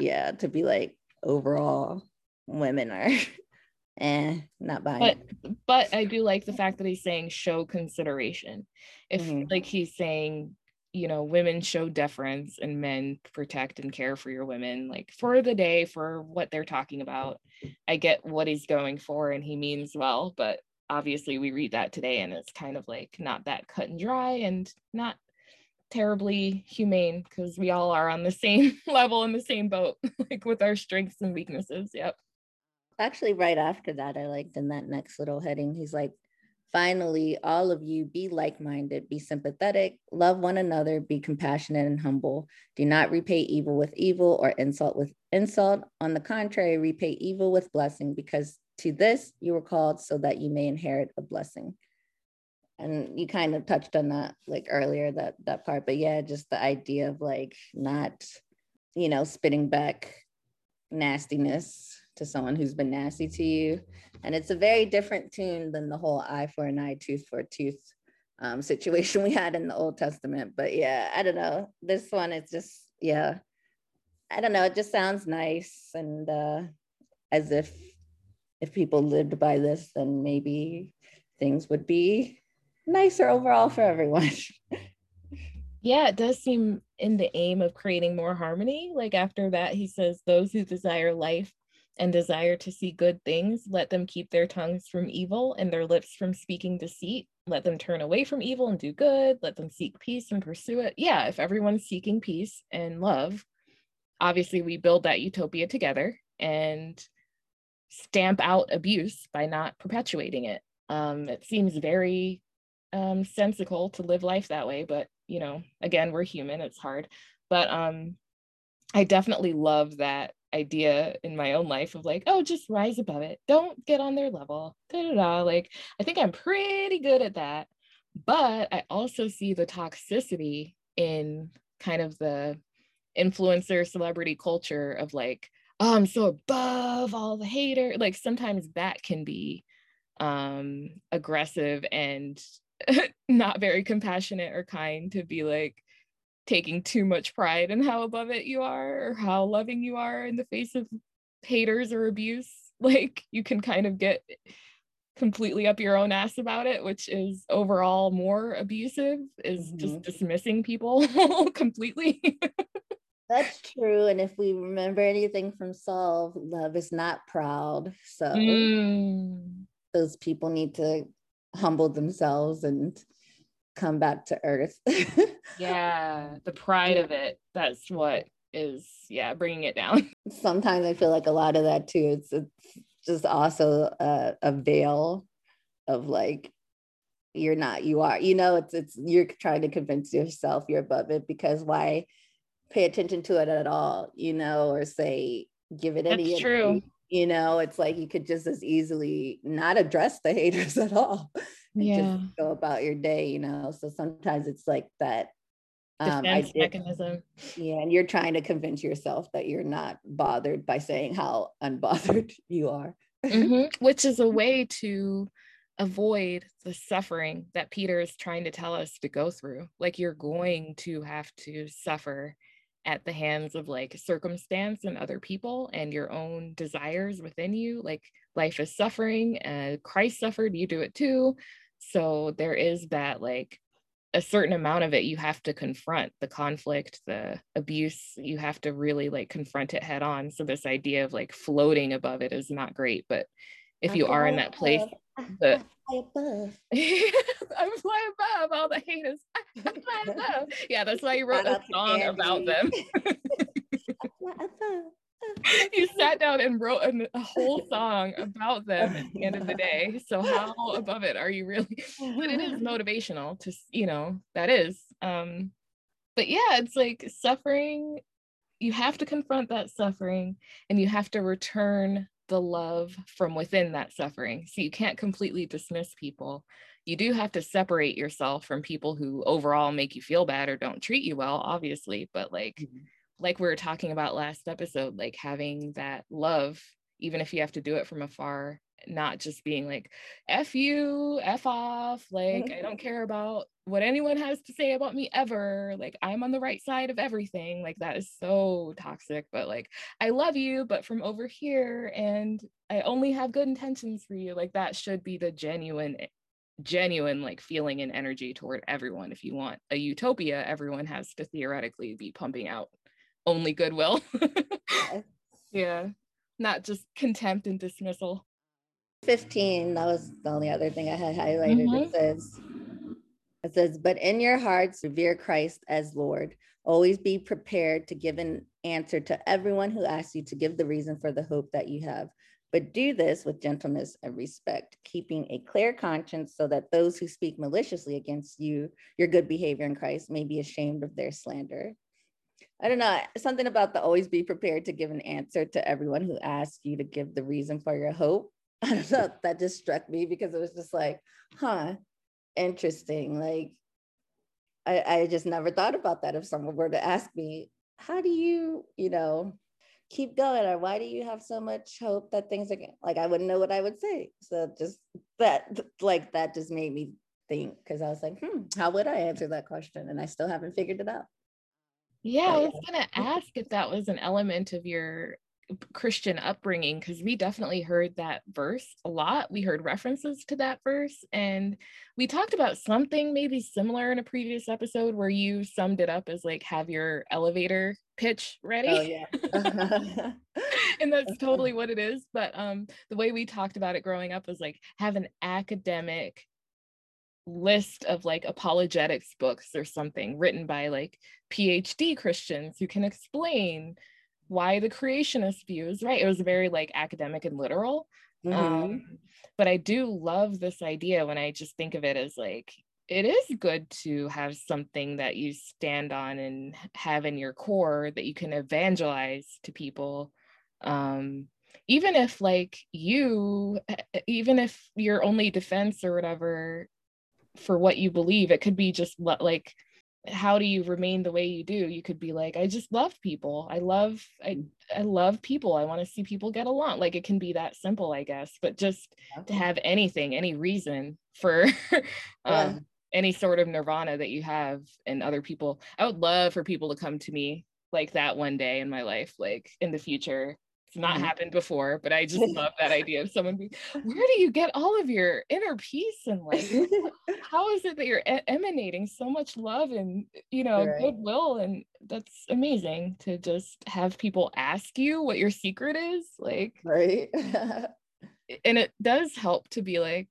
Yeah, to be like overall women are eh, not buying
but, it. But I do like the fact that he's saying show consideration. If mm-hmm. like he's saying, you know, women show deference and men protect and care for your women, like for the day, for what they're talking about. I get what he's going for and he means well, but obviously we read that today and it's kind of like not that cut and dry and not terribly humane because we all are on the same level in the same boat, like with our strengths and weaknesses. Yep.
Actually, right after that, I liked in that next little heading, he's like, finally, all of you be like minded, be sympathetic, love one another, be compassionate and humble. Do not repay evil with evil or insult with insult. On the contrary, repay evil with blessing, because to this you were called so that you may inherit a blessing and you kind of touched on that like earlier that that part but yeah just the idea of like not you know spitting back nastiness to someone who's been nasty to you. And it's a very different tune than the whole eye for an eye tooth for a tooth um, situation we had in the old testament. But yeah i don't know. This one it's just yeah. I don't know. It just sounds nice and uh as if if people lived by this then maybe things would be nicer overall for everyone.
yeah, it does seem in the aim of creating more harmony. Like after that, he says, Those who desire life and desire to see good things, let them keep their tongues from evil and their lips from speaking deceit. Let them turn away from evil and do good. Let them seek peace and pursue it. Yeah, if everyone's seeking peace and love, obviously we build that utopia together and stamp out abuse by not perpetuating it. Um, it seems very um, sensical to live life that way. But, you know, again, we're human, it's hard. But um, I definitely love that idea in my own life of like, oh, just rise above it. Don't get on their level. Da-da-da. Like, I think I'm pretty good at that. But I also see the toxicity in kind of the influencer celebrity culture of like, oh, I'm so above all the hater. Like sometimes that can be um aggressive and not very compassionate or kind to be like taking too much pride in how above it you are or how loving you are in the face of haters or abuse like you can kind of get completely up your own ass about it which is overall more abusive is mm-hmm. just dismissing people completely
that's true and if we remember anything from Saul love is not proud so
mm.
those people need to humble themselves and come back to earth.
yeah, the pride of it. That's what is, yeah, bringing it down.
Sometimes I feel like a lot of that too. It's, it's just also a, a veil of like, you're not, you are, you know, it's, it's, you're trying to convince yourself you're above it because why pay attention to it at all, you know, or say, give it any,
That's true
you know it's like you could just as easily not address the haters at all
yeah
just go about your day you know so sometimes it's like that
um, defense mechanism
yeah and you're trying to convince yourself that you're not bothered by saying how unbothered you are
mm-hmm. which is a way to avoid the suffering that peter is trying to tell us to go through like you're going to have to suffer at the hands of like circumstance and other people and your own desires within you like life is suffering and christ suffered you do it too so there is that like a certain amount of it you have to confront the conflict the abuse you have to really like confront it head on so this idea of like floating above it is not great but if you are in that place the above. I fly above all the haters. I'm flying above. Yeah, that's why you wrote a song about them. you sat down and wrote a, a, whole song about them at the end of the day. So how above it are you really? But it is motivational to you know that is. Um, but yeah, it's like suffering you have to confront that suffering and you have to return the love from within that suffering. So you can't completely dismiss people. You do have to separate yourself from people who overall make you feel bad or don't treat you well, obviously. But like, mm-hmm. Like we were talking about last episode, like having that love, even if you have to do it from afar, not just being like f you f off like i don't care about what anyone has to say about me ever like i'm on the right side of everything like that is so toxic but like i love you but from over here and i only have good intentions for you like that should be the genuine genuine like feeling and energy toward everyone if you want a utopia everyone has to theoretically be pumping out only goodwill yeah not just contempt and dismissal
15, that was the only other thing I had highlighted. Mm-hmm. It says, it says, but in your hearts, revere Christ as Lord. Always be prepared to give an answer to everyone who asks you to give the reason for the hope that you have. But do this with gentleness and respect, keeping a clear conscience so that those who speak maliciously against you, your good behavior in Christ, may be ashamed of their slander. I don't know, something about the always be prepared to give an answer to everyone who asks you to give the reason for your hope. I don't know, that just struck me because it was just like, huh, interesting. Like, I, I just never thought about that. If someone were to ask me, how do you, you know, keep going or why do you have so much hope that things are like I wouldn't know what I would say. So just that like that just made me think because I was like, hmm, how would I answer that question? And I still haven't figured it out.
Yeah, I was gonna ask if that was an element of your Christian upbringing because we definitely heard that verse a lot. We heard references to that verse, and we talked about something maybe similar in a previous episode where you summed it up as like have your elevator pitch ready. Oh yeah. and that's totally what it is. But um the way we talked about it growing up was like have an academic list of like apologetics books or something written by like PhD Christians who can explain why the creationist view is right. It was very like academic and literal. Mm-hmm. Um, but I do love this idea when I just think of it as like it is good to have something that you stand on and have in your core that you can evangelize to people. Um, even if like you, even if your only defense or whatever for what you believe, it could be just what like how do you remain the way you do? You could be like i just love people. I love i i love people. I want to see people get along. Like it can be that simple i guess but just to have anything any reason for um, yeah. any sort of nirvana that you have and other people. I would love for people to come to me like that one day in my life like in the future not mm-hmm. happened before, but I just love that idea of someone being, where do you get all of your inner peace and like, how is it that you're e- emanating so much love and, you know, right. goodwill? And that's amazing to just have people ask you what your secret is. Like,
right.
and it does help to be like,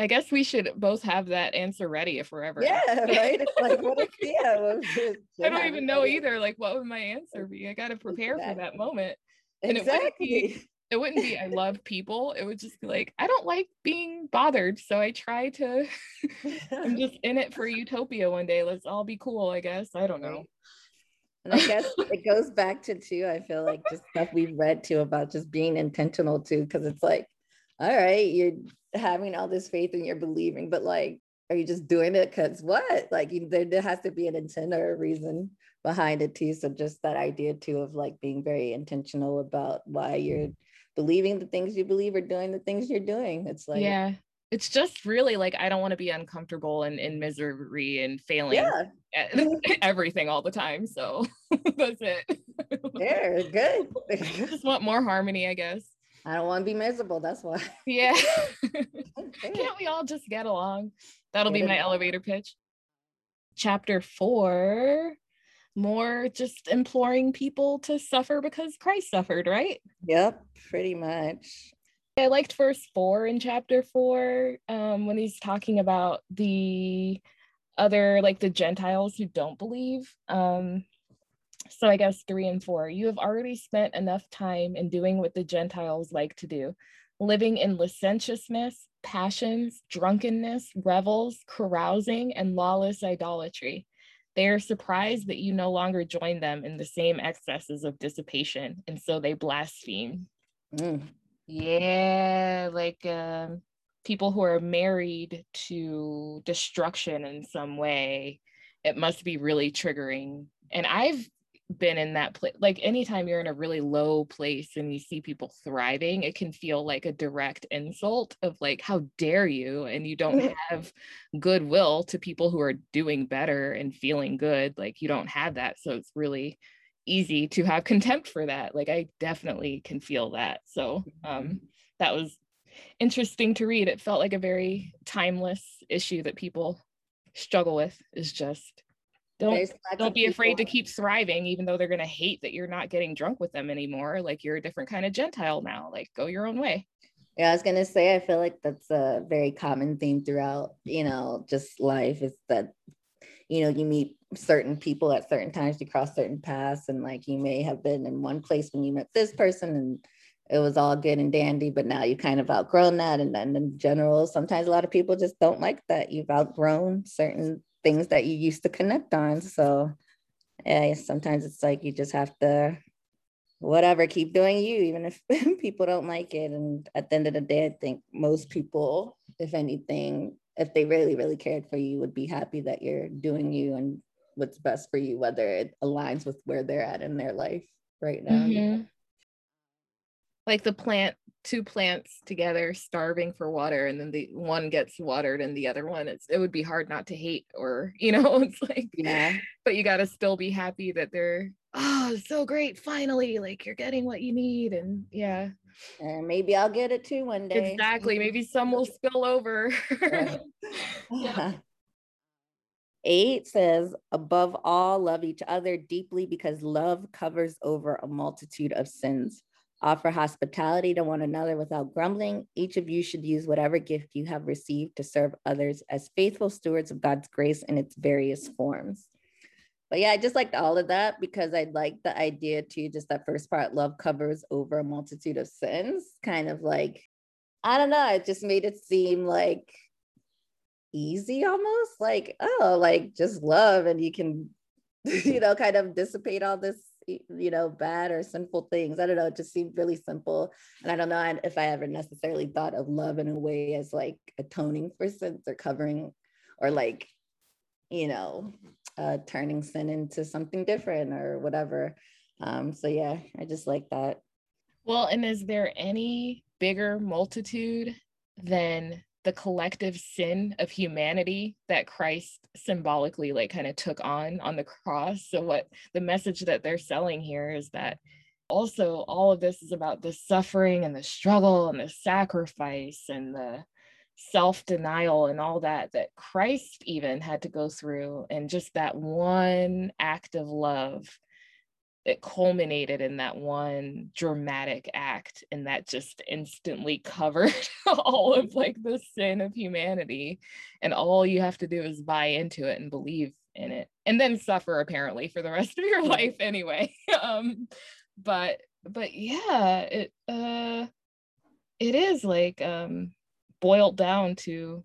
I guess we should both have that answer ready if we're ever.
Yeah, right. It's like, what if,
yeah, I don't even know either. Like, what would my answer be? I got to prepare exactly. for that moment. And exactly. It wouldn't, be, it wouldn't be I love people. It would just be like, I don't like being bothered. So I try to I'm just in it for utopia one day. Let's all be cool, I guess. I don't know.
And I guess it goes back to too, I feel like just stuff we've read too about just being intentional too, because it's like, all right, you're having all this faith and you're believing, but like, are you just doing it because what? Like, you, there, there has to be an intent or a reason behind it too. So just that idea too of like being very intentional about why you're mm-hmm. believing the things you believe or doing the things you're doing. It's like
yeah. It's just really like I don't want to be uncomfortable and in misery and failing yeah. everything all the time. So that's it.
Yeah, good.
I just want more harmony, I guess.
I don't want to be miserable. That's why.
Yeah. Can't we all just get along? That'll be my elevator pitch. Chapter four more just imploring people to suffer because Christ suffered, right?
Yep, pretty much.
I liked verse four in chapter four um, when he's talking about the other, like the Gentiles who don't believe. Um, so I guess three and four, you have already spent enough time in doing what the Gentiles like to do, living in licentiousness, passions, drunkenness, revels, carousing, and lawless idolatry they are surprised that you no longer join them in the same excesses of dissipation, and so they blaspheme. Mm. Yeah, like um, people who are married to destruction in some way, it must be really triggering. And I've been in that place like anytime you're in a really low place and you see people thriving it can feel like a direct insult of like how dare you and you don't have goodwill to people who are doing better and feeling good like you don't have that so it's really easy to have contempt for that like i definitely can feel that so um mm-hmm. that was interesting to read it felt like a very timeless issue that people struggle with is just don't don't be afraid to keep thriving even though they're going to hate that you're not getting drunk with them anymore like you're a different kind of gentile now like go your own way.
Yeah i was going to say i feel like that's a very common theme throughout you know just life is that you know you meet certain people at certain times you cross certain paths and like you may have been in one place when you met this person and it was all good and dandy but now you kind of outgrown that and then in general sometimes a lot of people just don't like that. You've outgrown certain things that you used to connect on. So yeah, sometimes it's like you just have to whatever, keep doing you, even if people don't like it. And at the end of the day, I think most people, if anything, if they really, really cared for you, would be happy that you're doing you and what's best for you, whether it aligns with where they're at in their life right now. Mm-hmm.
Like the plant two plants together starving for water and then the one gets watered and the other one it's it would be hard not to hate or you know it's like yeah but you got to still be happy that they're oh so great finally like you're getting what you need and yeah
and maybe I'll get it too one day.
Exactly. Maybe some will spill over.
yeah. Eight says, above all, love each other deeply because love covers over a multitude of sins. Offer hospitality to one another without grumbling. Each of you should use whatever gift you have received to serve others as faithful stewards of God's grace in its various forms. But yeah, I just liked all of that because I like the idea too, just that first part, love covers over a multitude of sins. Kind of like, I don't know, it just made it seem like easy almost like, oh, like just love and you can, you know, kind of dissipate all this you know, bad or sinful things. I don't know. It just seemed really simple. And I don't know if I ever necessarily thought of love in a way as like atoning for sins or covering or like, you know, uh, turning sin into something different or whatever. Um, so yeah, I just like that.
Well, and is there any bigger multitude than the collective sin of humanity that Christ symbolically like kind of took on on the cross. So what the message that they're selling here is that also all of this is about the suffering and the struggle and the sacrifice and the self-denial and all that that Christ even had to go through and just that one act of love it culminated in that one dramatic act and that just instantly covered all of like the sin of humanity and all you have to do is buy into it and believe in it and then suffer apparently for the rest of your life anyway um but but yeah it uh it is like um boiled down to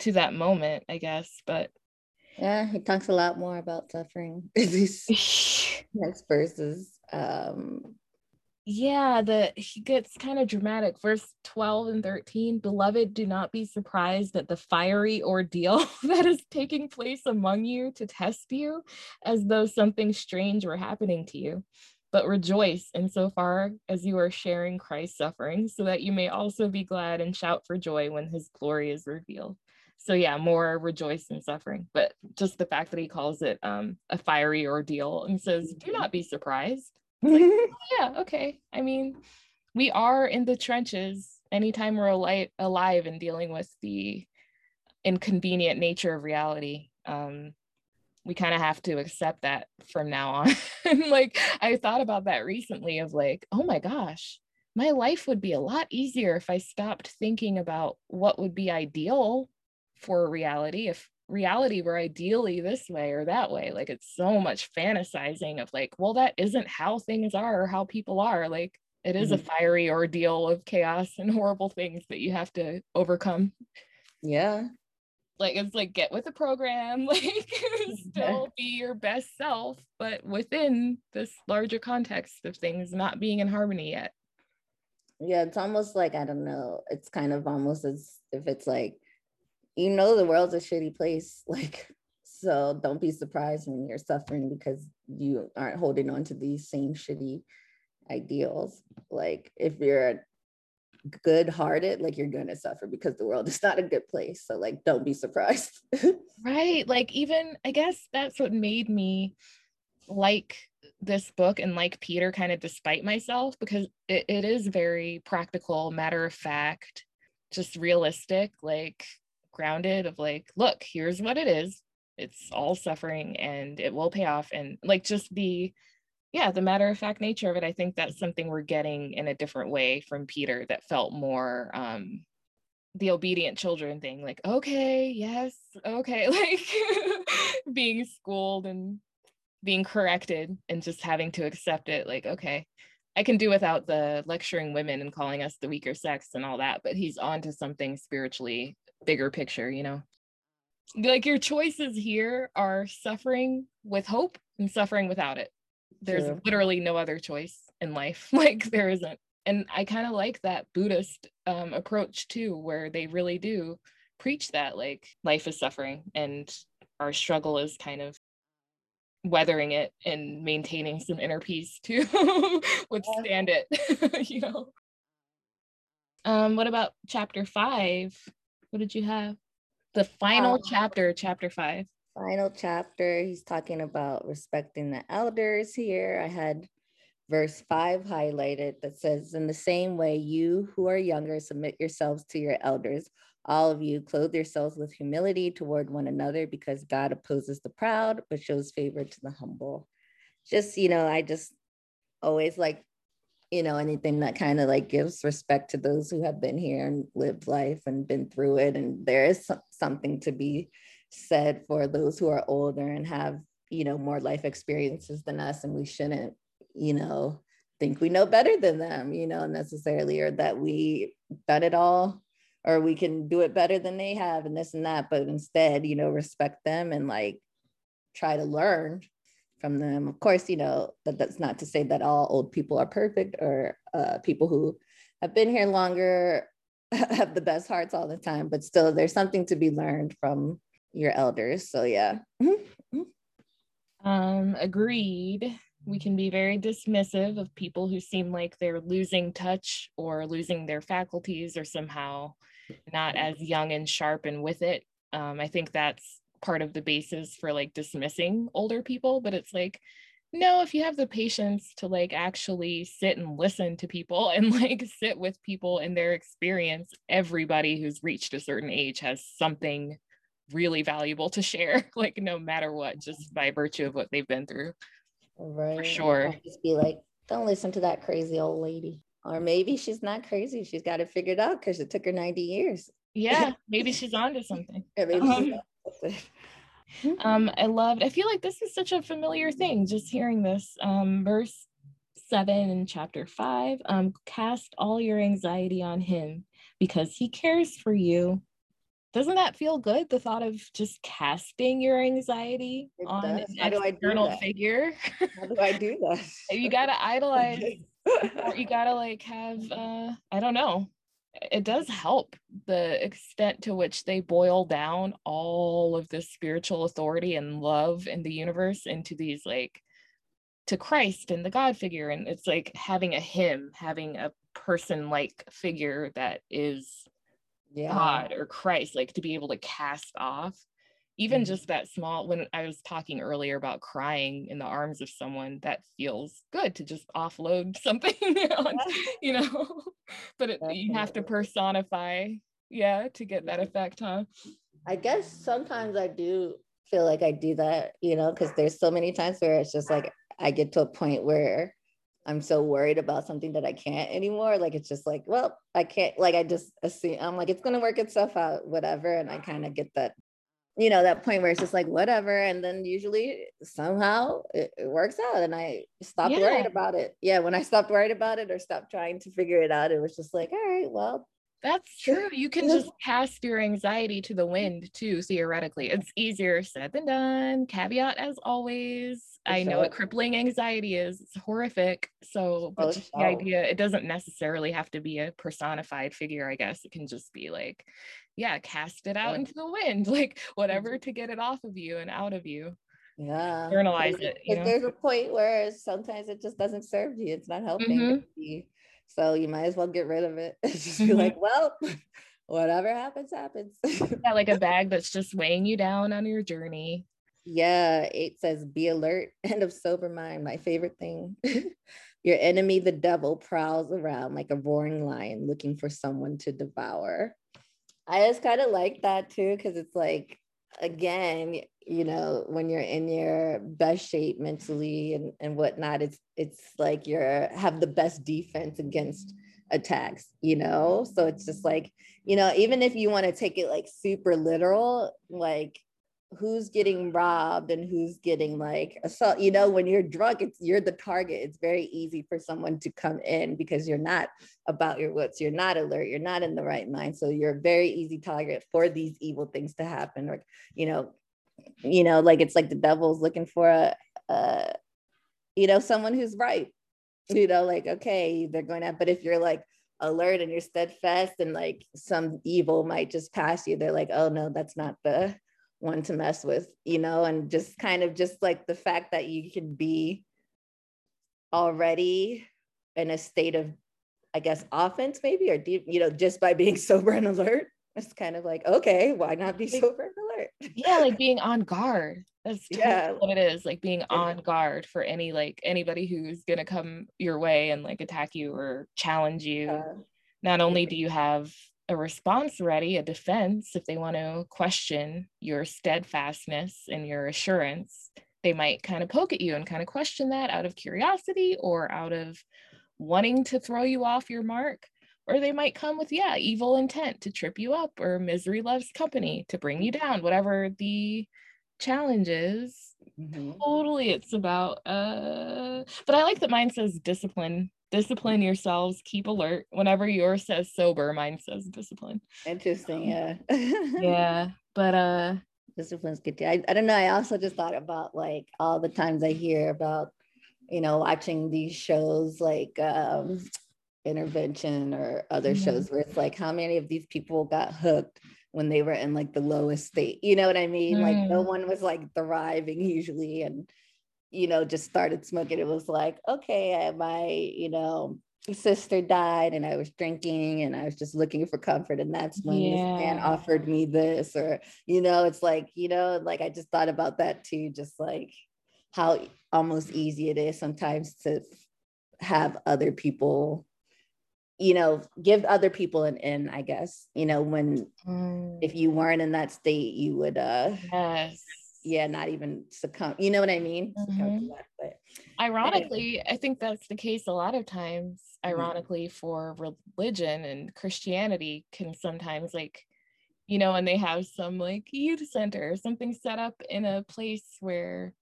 to that moment i guess but
yeah, he talks a lot more about suffering these next verses. Um,
yeah, the he gets kind of dramatic. Verse 12 and 13, beloved, do not be surprised at the fiery ordeal that is taking place among you to test you, as though something strange were happening to you. But rejoice insofar as you are sharing Christ's suffering, so that you may also be glad and shout for joy when his glory is revealed so yeah more rejoice in suffering but just the fact that he calls it um, a fiery ordeal and says do not be surprised. Like, oh, yeah okay. I mean we are in the trenches anytime we're alive, alive and dealing with the inconvenient nature of reality um, we kind of have to accept that from now on. Like i thought about that recently of like oh my gosh my life would be a lot easier if i stopped thinking about what would be ideal for reality if reality were ideally this way or that way like it's so much fantasizing of like well that isn't how things are or how people are like it is mm-hmm. a fiery ordeal of chaos and horrible things that you have to overcome.
Yeah.
Like it's like get with the program like still be your best self but within this larger context of things not being in harmony yet.
Yeah it's almost like i don't know it's kind of almost as if it's like you know the world's a shitty place like so don't be surprised when you're suffering because you aren't holding on to these same shitty ideals like if you're good hearted, like you're going to suffer because the world is not a good place. So, like, don't be surprised.
right. Like, even I guess that's what made me like this book and like Peter kind of despite myself because it, it is very practical, matter of fact, just realistic, like grounded of like, look, here's what it is. It's all suffering and it will pay off. And like, just be yeah, the matter of fact nature of it, I think that's something we're getting in a different way from Peter that felt more um the obedient children thing, like, okay, yes, okay, like being schooled and being corrected and just having to accept it, like, okay, I can do without the lecturing women and calling us the weaker sex and all that, but he's on to something spiritually bigger picture, you know? Like your choices here are suffering with hope and suffering without it. There's True. literally no other choice in life. Like there isn't. And i kind of like that buddhist um, approach too where they really do preach that like life is suffering and our struggle is kind of weathering it and maintaining some inner peace to withstand it you know? Um what about chapter five what did you have the final um, chapter chapter five
final chapter, he's talking about respecting the elders here. I had verse 5 highlighted that says, In the same way, you who are younger, submit yourselves to your elders. All of you clothe yourselves with humility toward one another because God opposes the proud, but shows favor to the humble. Just, you know, I just always like, you know, anything that kind of like gives respect to those who have been here and lived life and been through it. And there is something to be said for those who are older and have you know more life experiences than us and we shouldn't you know think we know better than them you know necessarily or that we done it all or we can do it better than they have and this and that but instead you know respect them and like try to learn from them of course you know that that's not to say that all old people are perfect or uh, people who have been here longer have the best hearts all the time but still there's something to be learned from your elders. So yeah. Mm-hmm.
Um, agreed. We can be very dismissive of people who seem like they're losing touch or losing their faculties or somehow not as young and sharp and with it. Um, I think that's part of the basis for like dismissing older people, but it's like, no, if you have the patience to like actually sit and listen to people and like sit with people in their experience, everybody who's reached a certain age has something really valuable to share, like no matter what, just by virtue of what they've been through.
Right.
For sure.
just be like, don't listen to that crazy old lady. Or maybe she's not crazy. She's got it figured out because it took her 90 years.
Yeah, maybe she's onto something. um, um, I loved, I feel like this is such a familiar thing, just hearing this. Um, verse seven in chapter five, um, cast all your anxiety on him because he cares for you doesn't that feel good? The thought of just casting your anxiety it on does. an How external figure.
How do I do that?
you gotta idolize, or you gotta like have uh, I don't know. It does help the extent to which they boil down all of this spiritual authority and love in the universe into these like to Christ and the God figure. And it's like having a him, having a person like figure that is yeah. God or Christ, like to be able to cast off even mm-hmm. just that small when i was talking earlier about crying in the arms of someone that feels good to just offload something on, you know but it, you have to personify yeah to get that effect huh
i guess sometimes i do feel like i do that you know because there's so many times where it's just like i get to a point where I'm so worried about something that I can't anymore. Like it's just like, well, I can't, like I just assume I'm like, it's gonna work itself out, whatever. And I kind of get that, you know, that point where it's just like whatever. And then usually somehow it, it works out and I stopped yeah. worried about it. Yeah, when I stopped worried about it or stopped trying to figure it out, it was just like, all right, well,
That's true. You can just cast your anxiety to the wind too, theoretically. It's easier said than done. Caveat as always. I know what crippling anxiety is. It's horrific. So, but just the idea, it doesn't necessarily have to be a personified figure, I guess. It can just be like, yeah, cast it out into the wind, like whatever mm-hmm. to get it off of you and out of you.
Yeah.
Internalize it.
You know? There's a point where sometimes it just doesn't serve you. It's not helping. Mm-hmm. So you might as well get rid of it. just be mm-hmm. like, well, whatever happens, happens.
yeah, like a bag that's just weighing you down on your journey.
Yeah, it says be alert and of sober mind. My favorite thing. your enemy, the devil, prowls around like a roaring lion looking for someone to devour. I just kind of like that too, because it's like, again, you know, when you're in your best shape mentally and, and whatnot, it's it's like you're have the best defense against attacks, you know? So it's just like, you know, even if you want to take it like super literal, like who's getting robbed and who's getting like assault you know when you're drunk it's you're the target. It's very easy for someone to come in because you're not about your wits. You're not alert. You're not in the right mind. So you're a very easy target for these evil things to happen. Or you know you know like it's like the devil's looking for a, a you know someone who's right. You know like okay they're going to but if you're like alert and you're steadfast and like some evil might just pass you they're like oh no that's not the one to mess with, you know, and just kind of just like the fact that you can be already in a state of, I guess, offense maybe, or deep, you know, just by being sober and alert. It's kind of like, okay, why not be sober and alert?
Yeah, like being on guard. That's totally yeah. what it is, like being on guard for any like anybody who's gonna come your way and like attack you or challenge you. Uh, Not only do you have a response ready, a defense, if they want to question your steadfastness and your assurance, they might kind of poke at you and kind of question that out of curiosity or out of wanting to throw you off your mark. Or they might come with, yeah, evil intent to trip you up or misery loves company to bring you down, whatever the challenge is. Mm-hmm. Totally, it's about, uh, but I like that mine says discipline discipline yourselves keep alert whenever yours says sober mine says discipline
interesting yeah
yeah but uh
discipline's good too. I, I don't know i also just thought about like all the times i hear about you know watching these shows like um intervention or other mm-hmm. shows where it's like how many of these people got hooked when they were in like the lowest state you know what i mean mm. like no mm. one was like thriving usually and you know, just started smoking, it was like, okay, my, you know, sister died and I was drinking and I was just looking for comfort. And that's when yeah. this man offered me this, or, you know, it's like, you know, like I just thought about that too, just like how almost easy it is sometimes to have other people you know give other people an in i guess you know when mm. if you weren't in that state you would uh
yes
yeah, not even succumb. You know what I mean? Mm-hmm.
but ironically, anyway. I think that's the case a lot of times. Mm-hmm. Ironically, mm-hmm. for religion and Christianity can sometimes like, you know, and they have some like youth center or something set up in a place where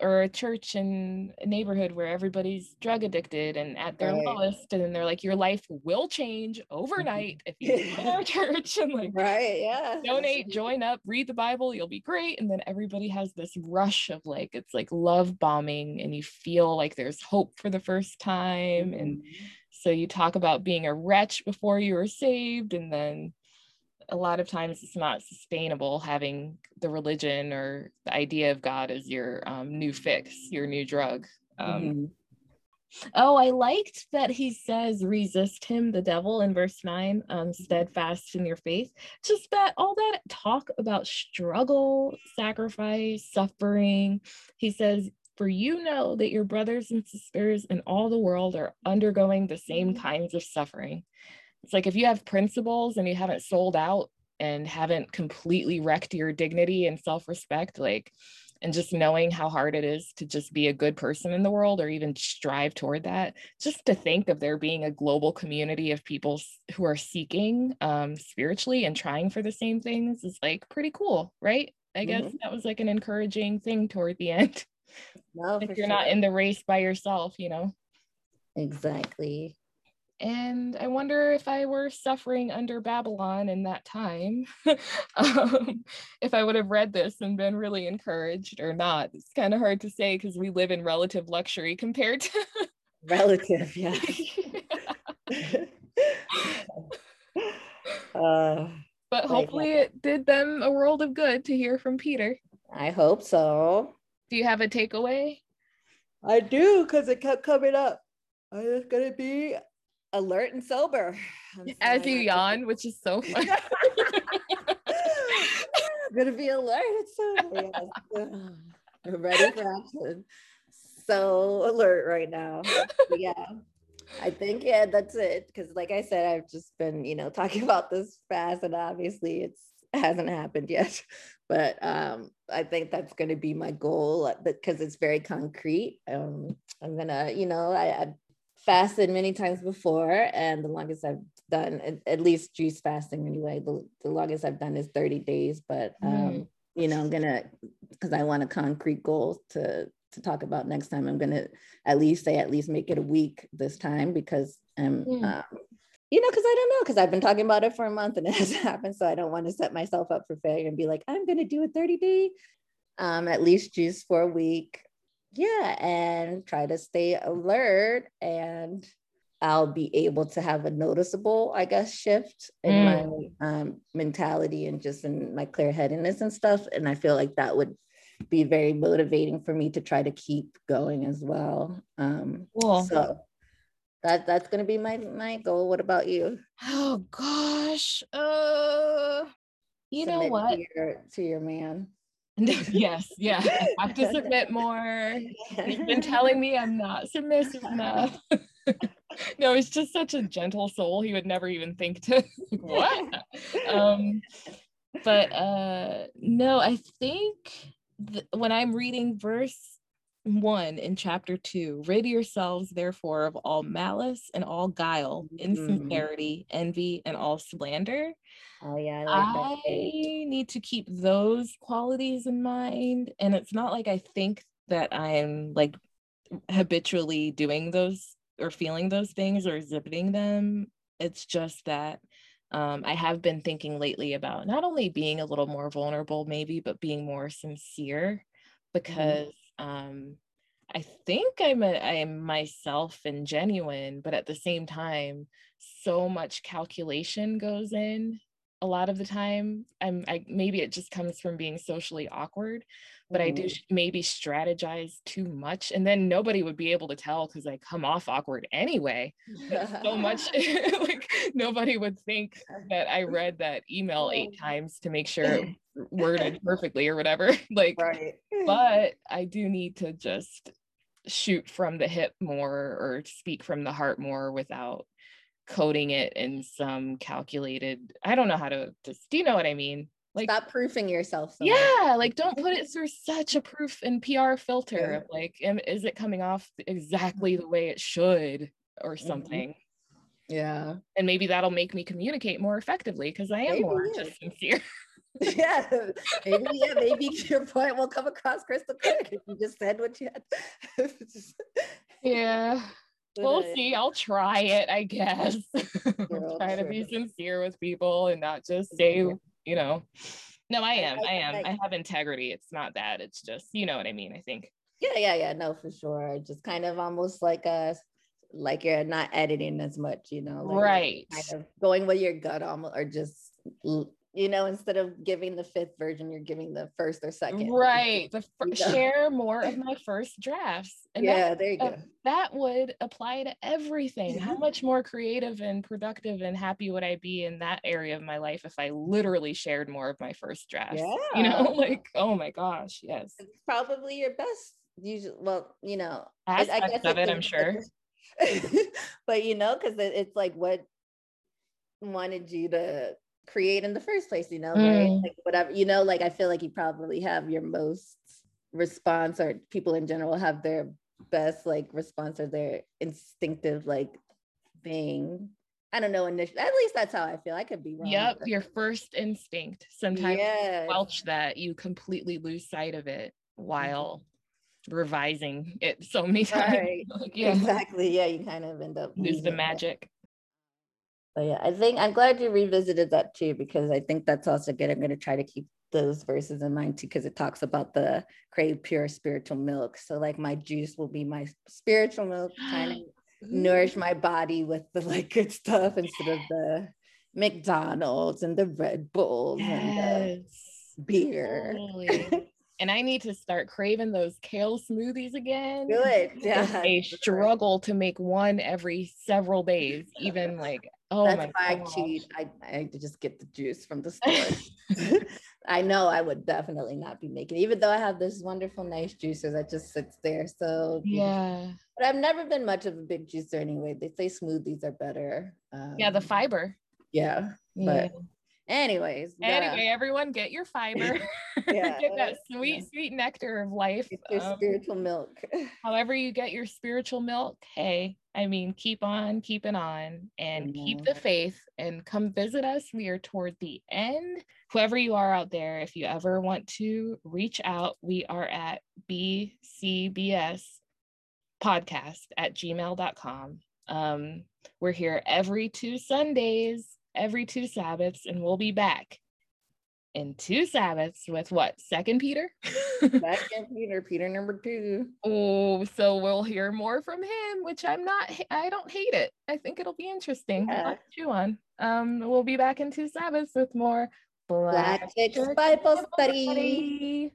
or a church in a neighborhood where everybody's drug addicted and at their right. lowest and then they're like your life will change overnight if you go to our church and like
right yeah
donate join up read the bible you'll be great and then everybody has this rush of like it's like love bombing and you feel like there's hope for the first time mm-hmm. and so you talk about being a wretch before you were saved and then a lot of times it's not sustainable having the religion or the idea of God as your um, new fix, your new drug. Um, mm-hmm. Oh, I liked that he says, resist him, the devil, in verse 9, um, steadfast in your faith. Just that all that talk about struggle, sacrifice, suffering. He says, for you know that your brothers and sisters in all the world are undergoing the same mm-hmm. kinds of suffering it's like if you have principles and you haven't sold out and haven't completely wrecked your dignity and self-respect like and just knowing how hard it is to just be a good person in the world or even strive toward that just to think of there being a global community of people who are seeking um, spiritually and trying for the same things is like pretty cool right i guess mm-hmm. that was like an encouraging thing toward the end no, if you're sure. not in the race by yourself you know
exactly
and I wonder if I were suffering under Babylon in that time, um, if I would have read this and been really encouraged or not. It's kind of hard to say because we live in relative luxury compared to
relative, yeah.
uh, but hopefully, yeah. it did them a world of good to hear from Peter.
I hope so.
Do you have a takeaway?
I do because it kept coming up. I'm just gonna be alert and sober.
As you yawn, which is so funny.
gonna be alert and sober. Yes. Ready for action. So alert right now. yeah. I think yeah, that's it. Because like I said, I've just been you know talking about this fast, and obviously it's hasn't happened yet. But um, I think that's going to be my goal because it's very concrete. Um, I'm gonna, you know, I, I fasted many times before, and the longest I've done, at, at least juice fasting anyway, the, the longest I've done is 30 days. But um, mm. you know, I'm gonna because I want a concrete goal to to talk about next time. I'm gonna at least say at least make it a week this time because um, mm. um you know, because I don't know, because I've been talking about it for a month and it hasn't happened. So I don't want to set myself up for failure and be like, I'm gonna do a 30 day, um, at least juice for a week yeah and try to stay alert and i'll be able to have a noticeable i guess shift in mm. my um, mentality and just in my clear headedness and stuff and i feel like that would be very motivating for me to try to keep going as well um cool. so that that's going to be my my goal what about you
oh gosh uh you Submit know what
to your, to your man
yes, yeah. I have to submit more. He's been telling me I'm not submissive enough. no, he's just such a gentle soul. He would never even think to what. Um, but uh, no, I think th- when I'm reading verse one in chapter two, rid yourselves therefore of all malice and all guile, mm-hmm. insincerity, envy, and all slander.
Oh yeah, I, like
I need to keep those qualities in mind. And it's not like I think that I'm like habitually doing those or feeling those things or exhibiting them. It's just that um, I have been thinking lately about not only being a little more vulnerable, maybe, but being more sincere mm-hmm. because. Um, I think I'm a, I'm myself and genuine, but at the same time, so much calculation goes in a lot of the time. I'm I, maybe it just comes from being socially awkward but i do mm-hmm. maybe strategize too much and then nobody would be able to tell because i come off awkward anyway so much like nobody would think that i read that email eight times to make sure it worded perfectly or whatever like right. but i do need to just shoot from the hip more or speak from the heart more without coding it in some calculated i don't know how to just do you know what i mean
like stop proofing yourself
so yeah much. like don't put it through such a proof and pr filter yeah. of like am, is it coming off exactly the way it should or mm-hmm. something
mm-hmm. yeah
and maybe that'll make me communicate more effectively because i am maybe, more yeah. just sincere
yeah maybe yeah maybe your point will come across crystal clear if you just said what you had
yeah we'll see. I'll try it, I guess. try to be sincere with people and not just say, you know. No, I am. I am. I have integrity. It's not that. It's just, you know what I mean, I think.
Yeah, yeah, yeah. No, for sure. Just kind of almost like a like you're not editing as much, you know. Like
right.
Kind of going with your gut almost or just you know, instead of giving the fifth version, you're giving the first or second.
Right. The fir- share more of my first drafts.
And yeah, that, there you
uh,
go.
that would apply to everything. How much more creative and productive and happy would I be in that area of my life if I literally shared more of my first drafts? Yeah. You know, like, oh my gosh, yes.
It's probably your best usually well, you know,
aspects I, I guess of it, I'm sure.
but you know, because it, it's like what wanted you to create in the first place, you know, mm. right? Like whatever, you know, like I feel like you probably have your most response or people in general have their best like response or their instinctive like thing. I don't know, initially, at least that's how I feel. I could be wrong.
Yep, your first instinct. Sometimes yes. welch that you completely lose sight of it while mm-hmm. revising it so many times.
Right. like, yeah. Exactly. Yeah, you kind of end up
lose the magic.
But yeah, I think I'm glad you revisited that too because I think that's also good. I'm going to try to keep those verses in mind too because it talks about the crave pure spiritual milk. So like my juice will be my spiritual milk, trying to nourish my body with the like good stuff instead of the McDonald's and the Red Bulls yes. and the beer.
Totally. And I need to start craving those kale smoothies again.
Good.
Yeah. I struggle to make one every several days, even like oh
That's
my
why I cheat. I, I just get the juice from the store. I know I would definitely not be making, even though I have this wonderful, nice juicer that just sits there. So
yeah.
But I've never been much of a big juicer anyway. They say smoothies are better.
Um, yeah, the um, fiber.
Yeah. But yeah. Anyways.
Anyway, everyone get your fiber. yeah. get that sweet, yeah. sweet nectar of life.
Get your um, spiritual milk.
however you get your spiritual milk, hey, I mean, keep on keeping on and mm-hmm. keep the faith and come visit us. We are toward the end. Whoever you are out there, if you ever want to reach out, we are at BCBS podcast at gmail.com. Um, we're here every two Sundays, every two Sabbaths, and we'll be back in two Sabbaths with what? Second Peter?
Second Peter, Peter number two.
Oh, so we'll hear more from him, which I'm not, I don't hate it. I think it'll be interesting. Yeah. Chew on. Um, we'll be back in two Sabbaths with more
Black, Black Bible study. study.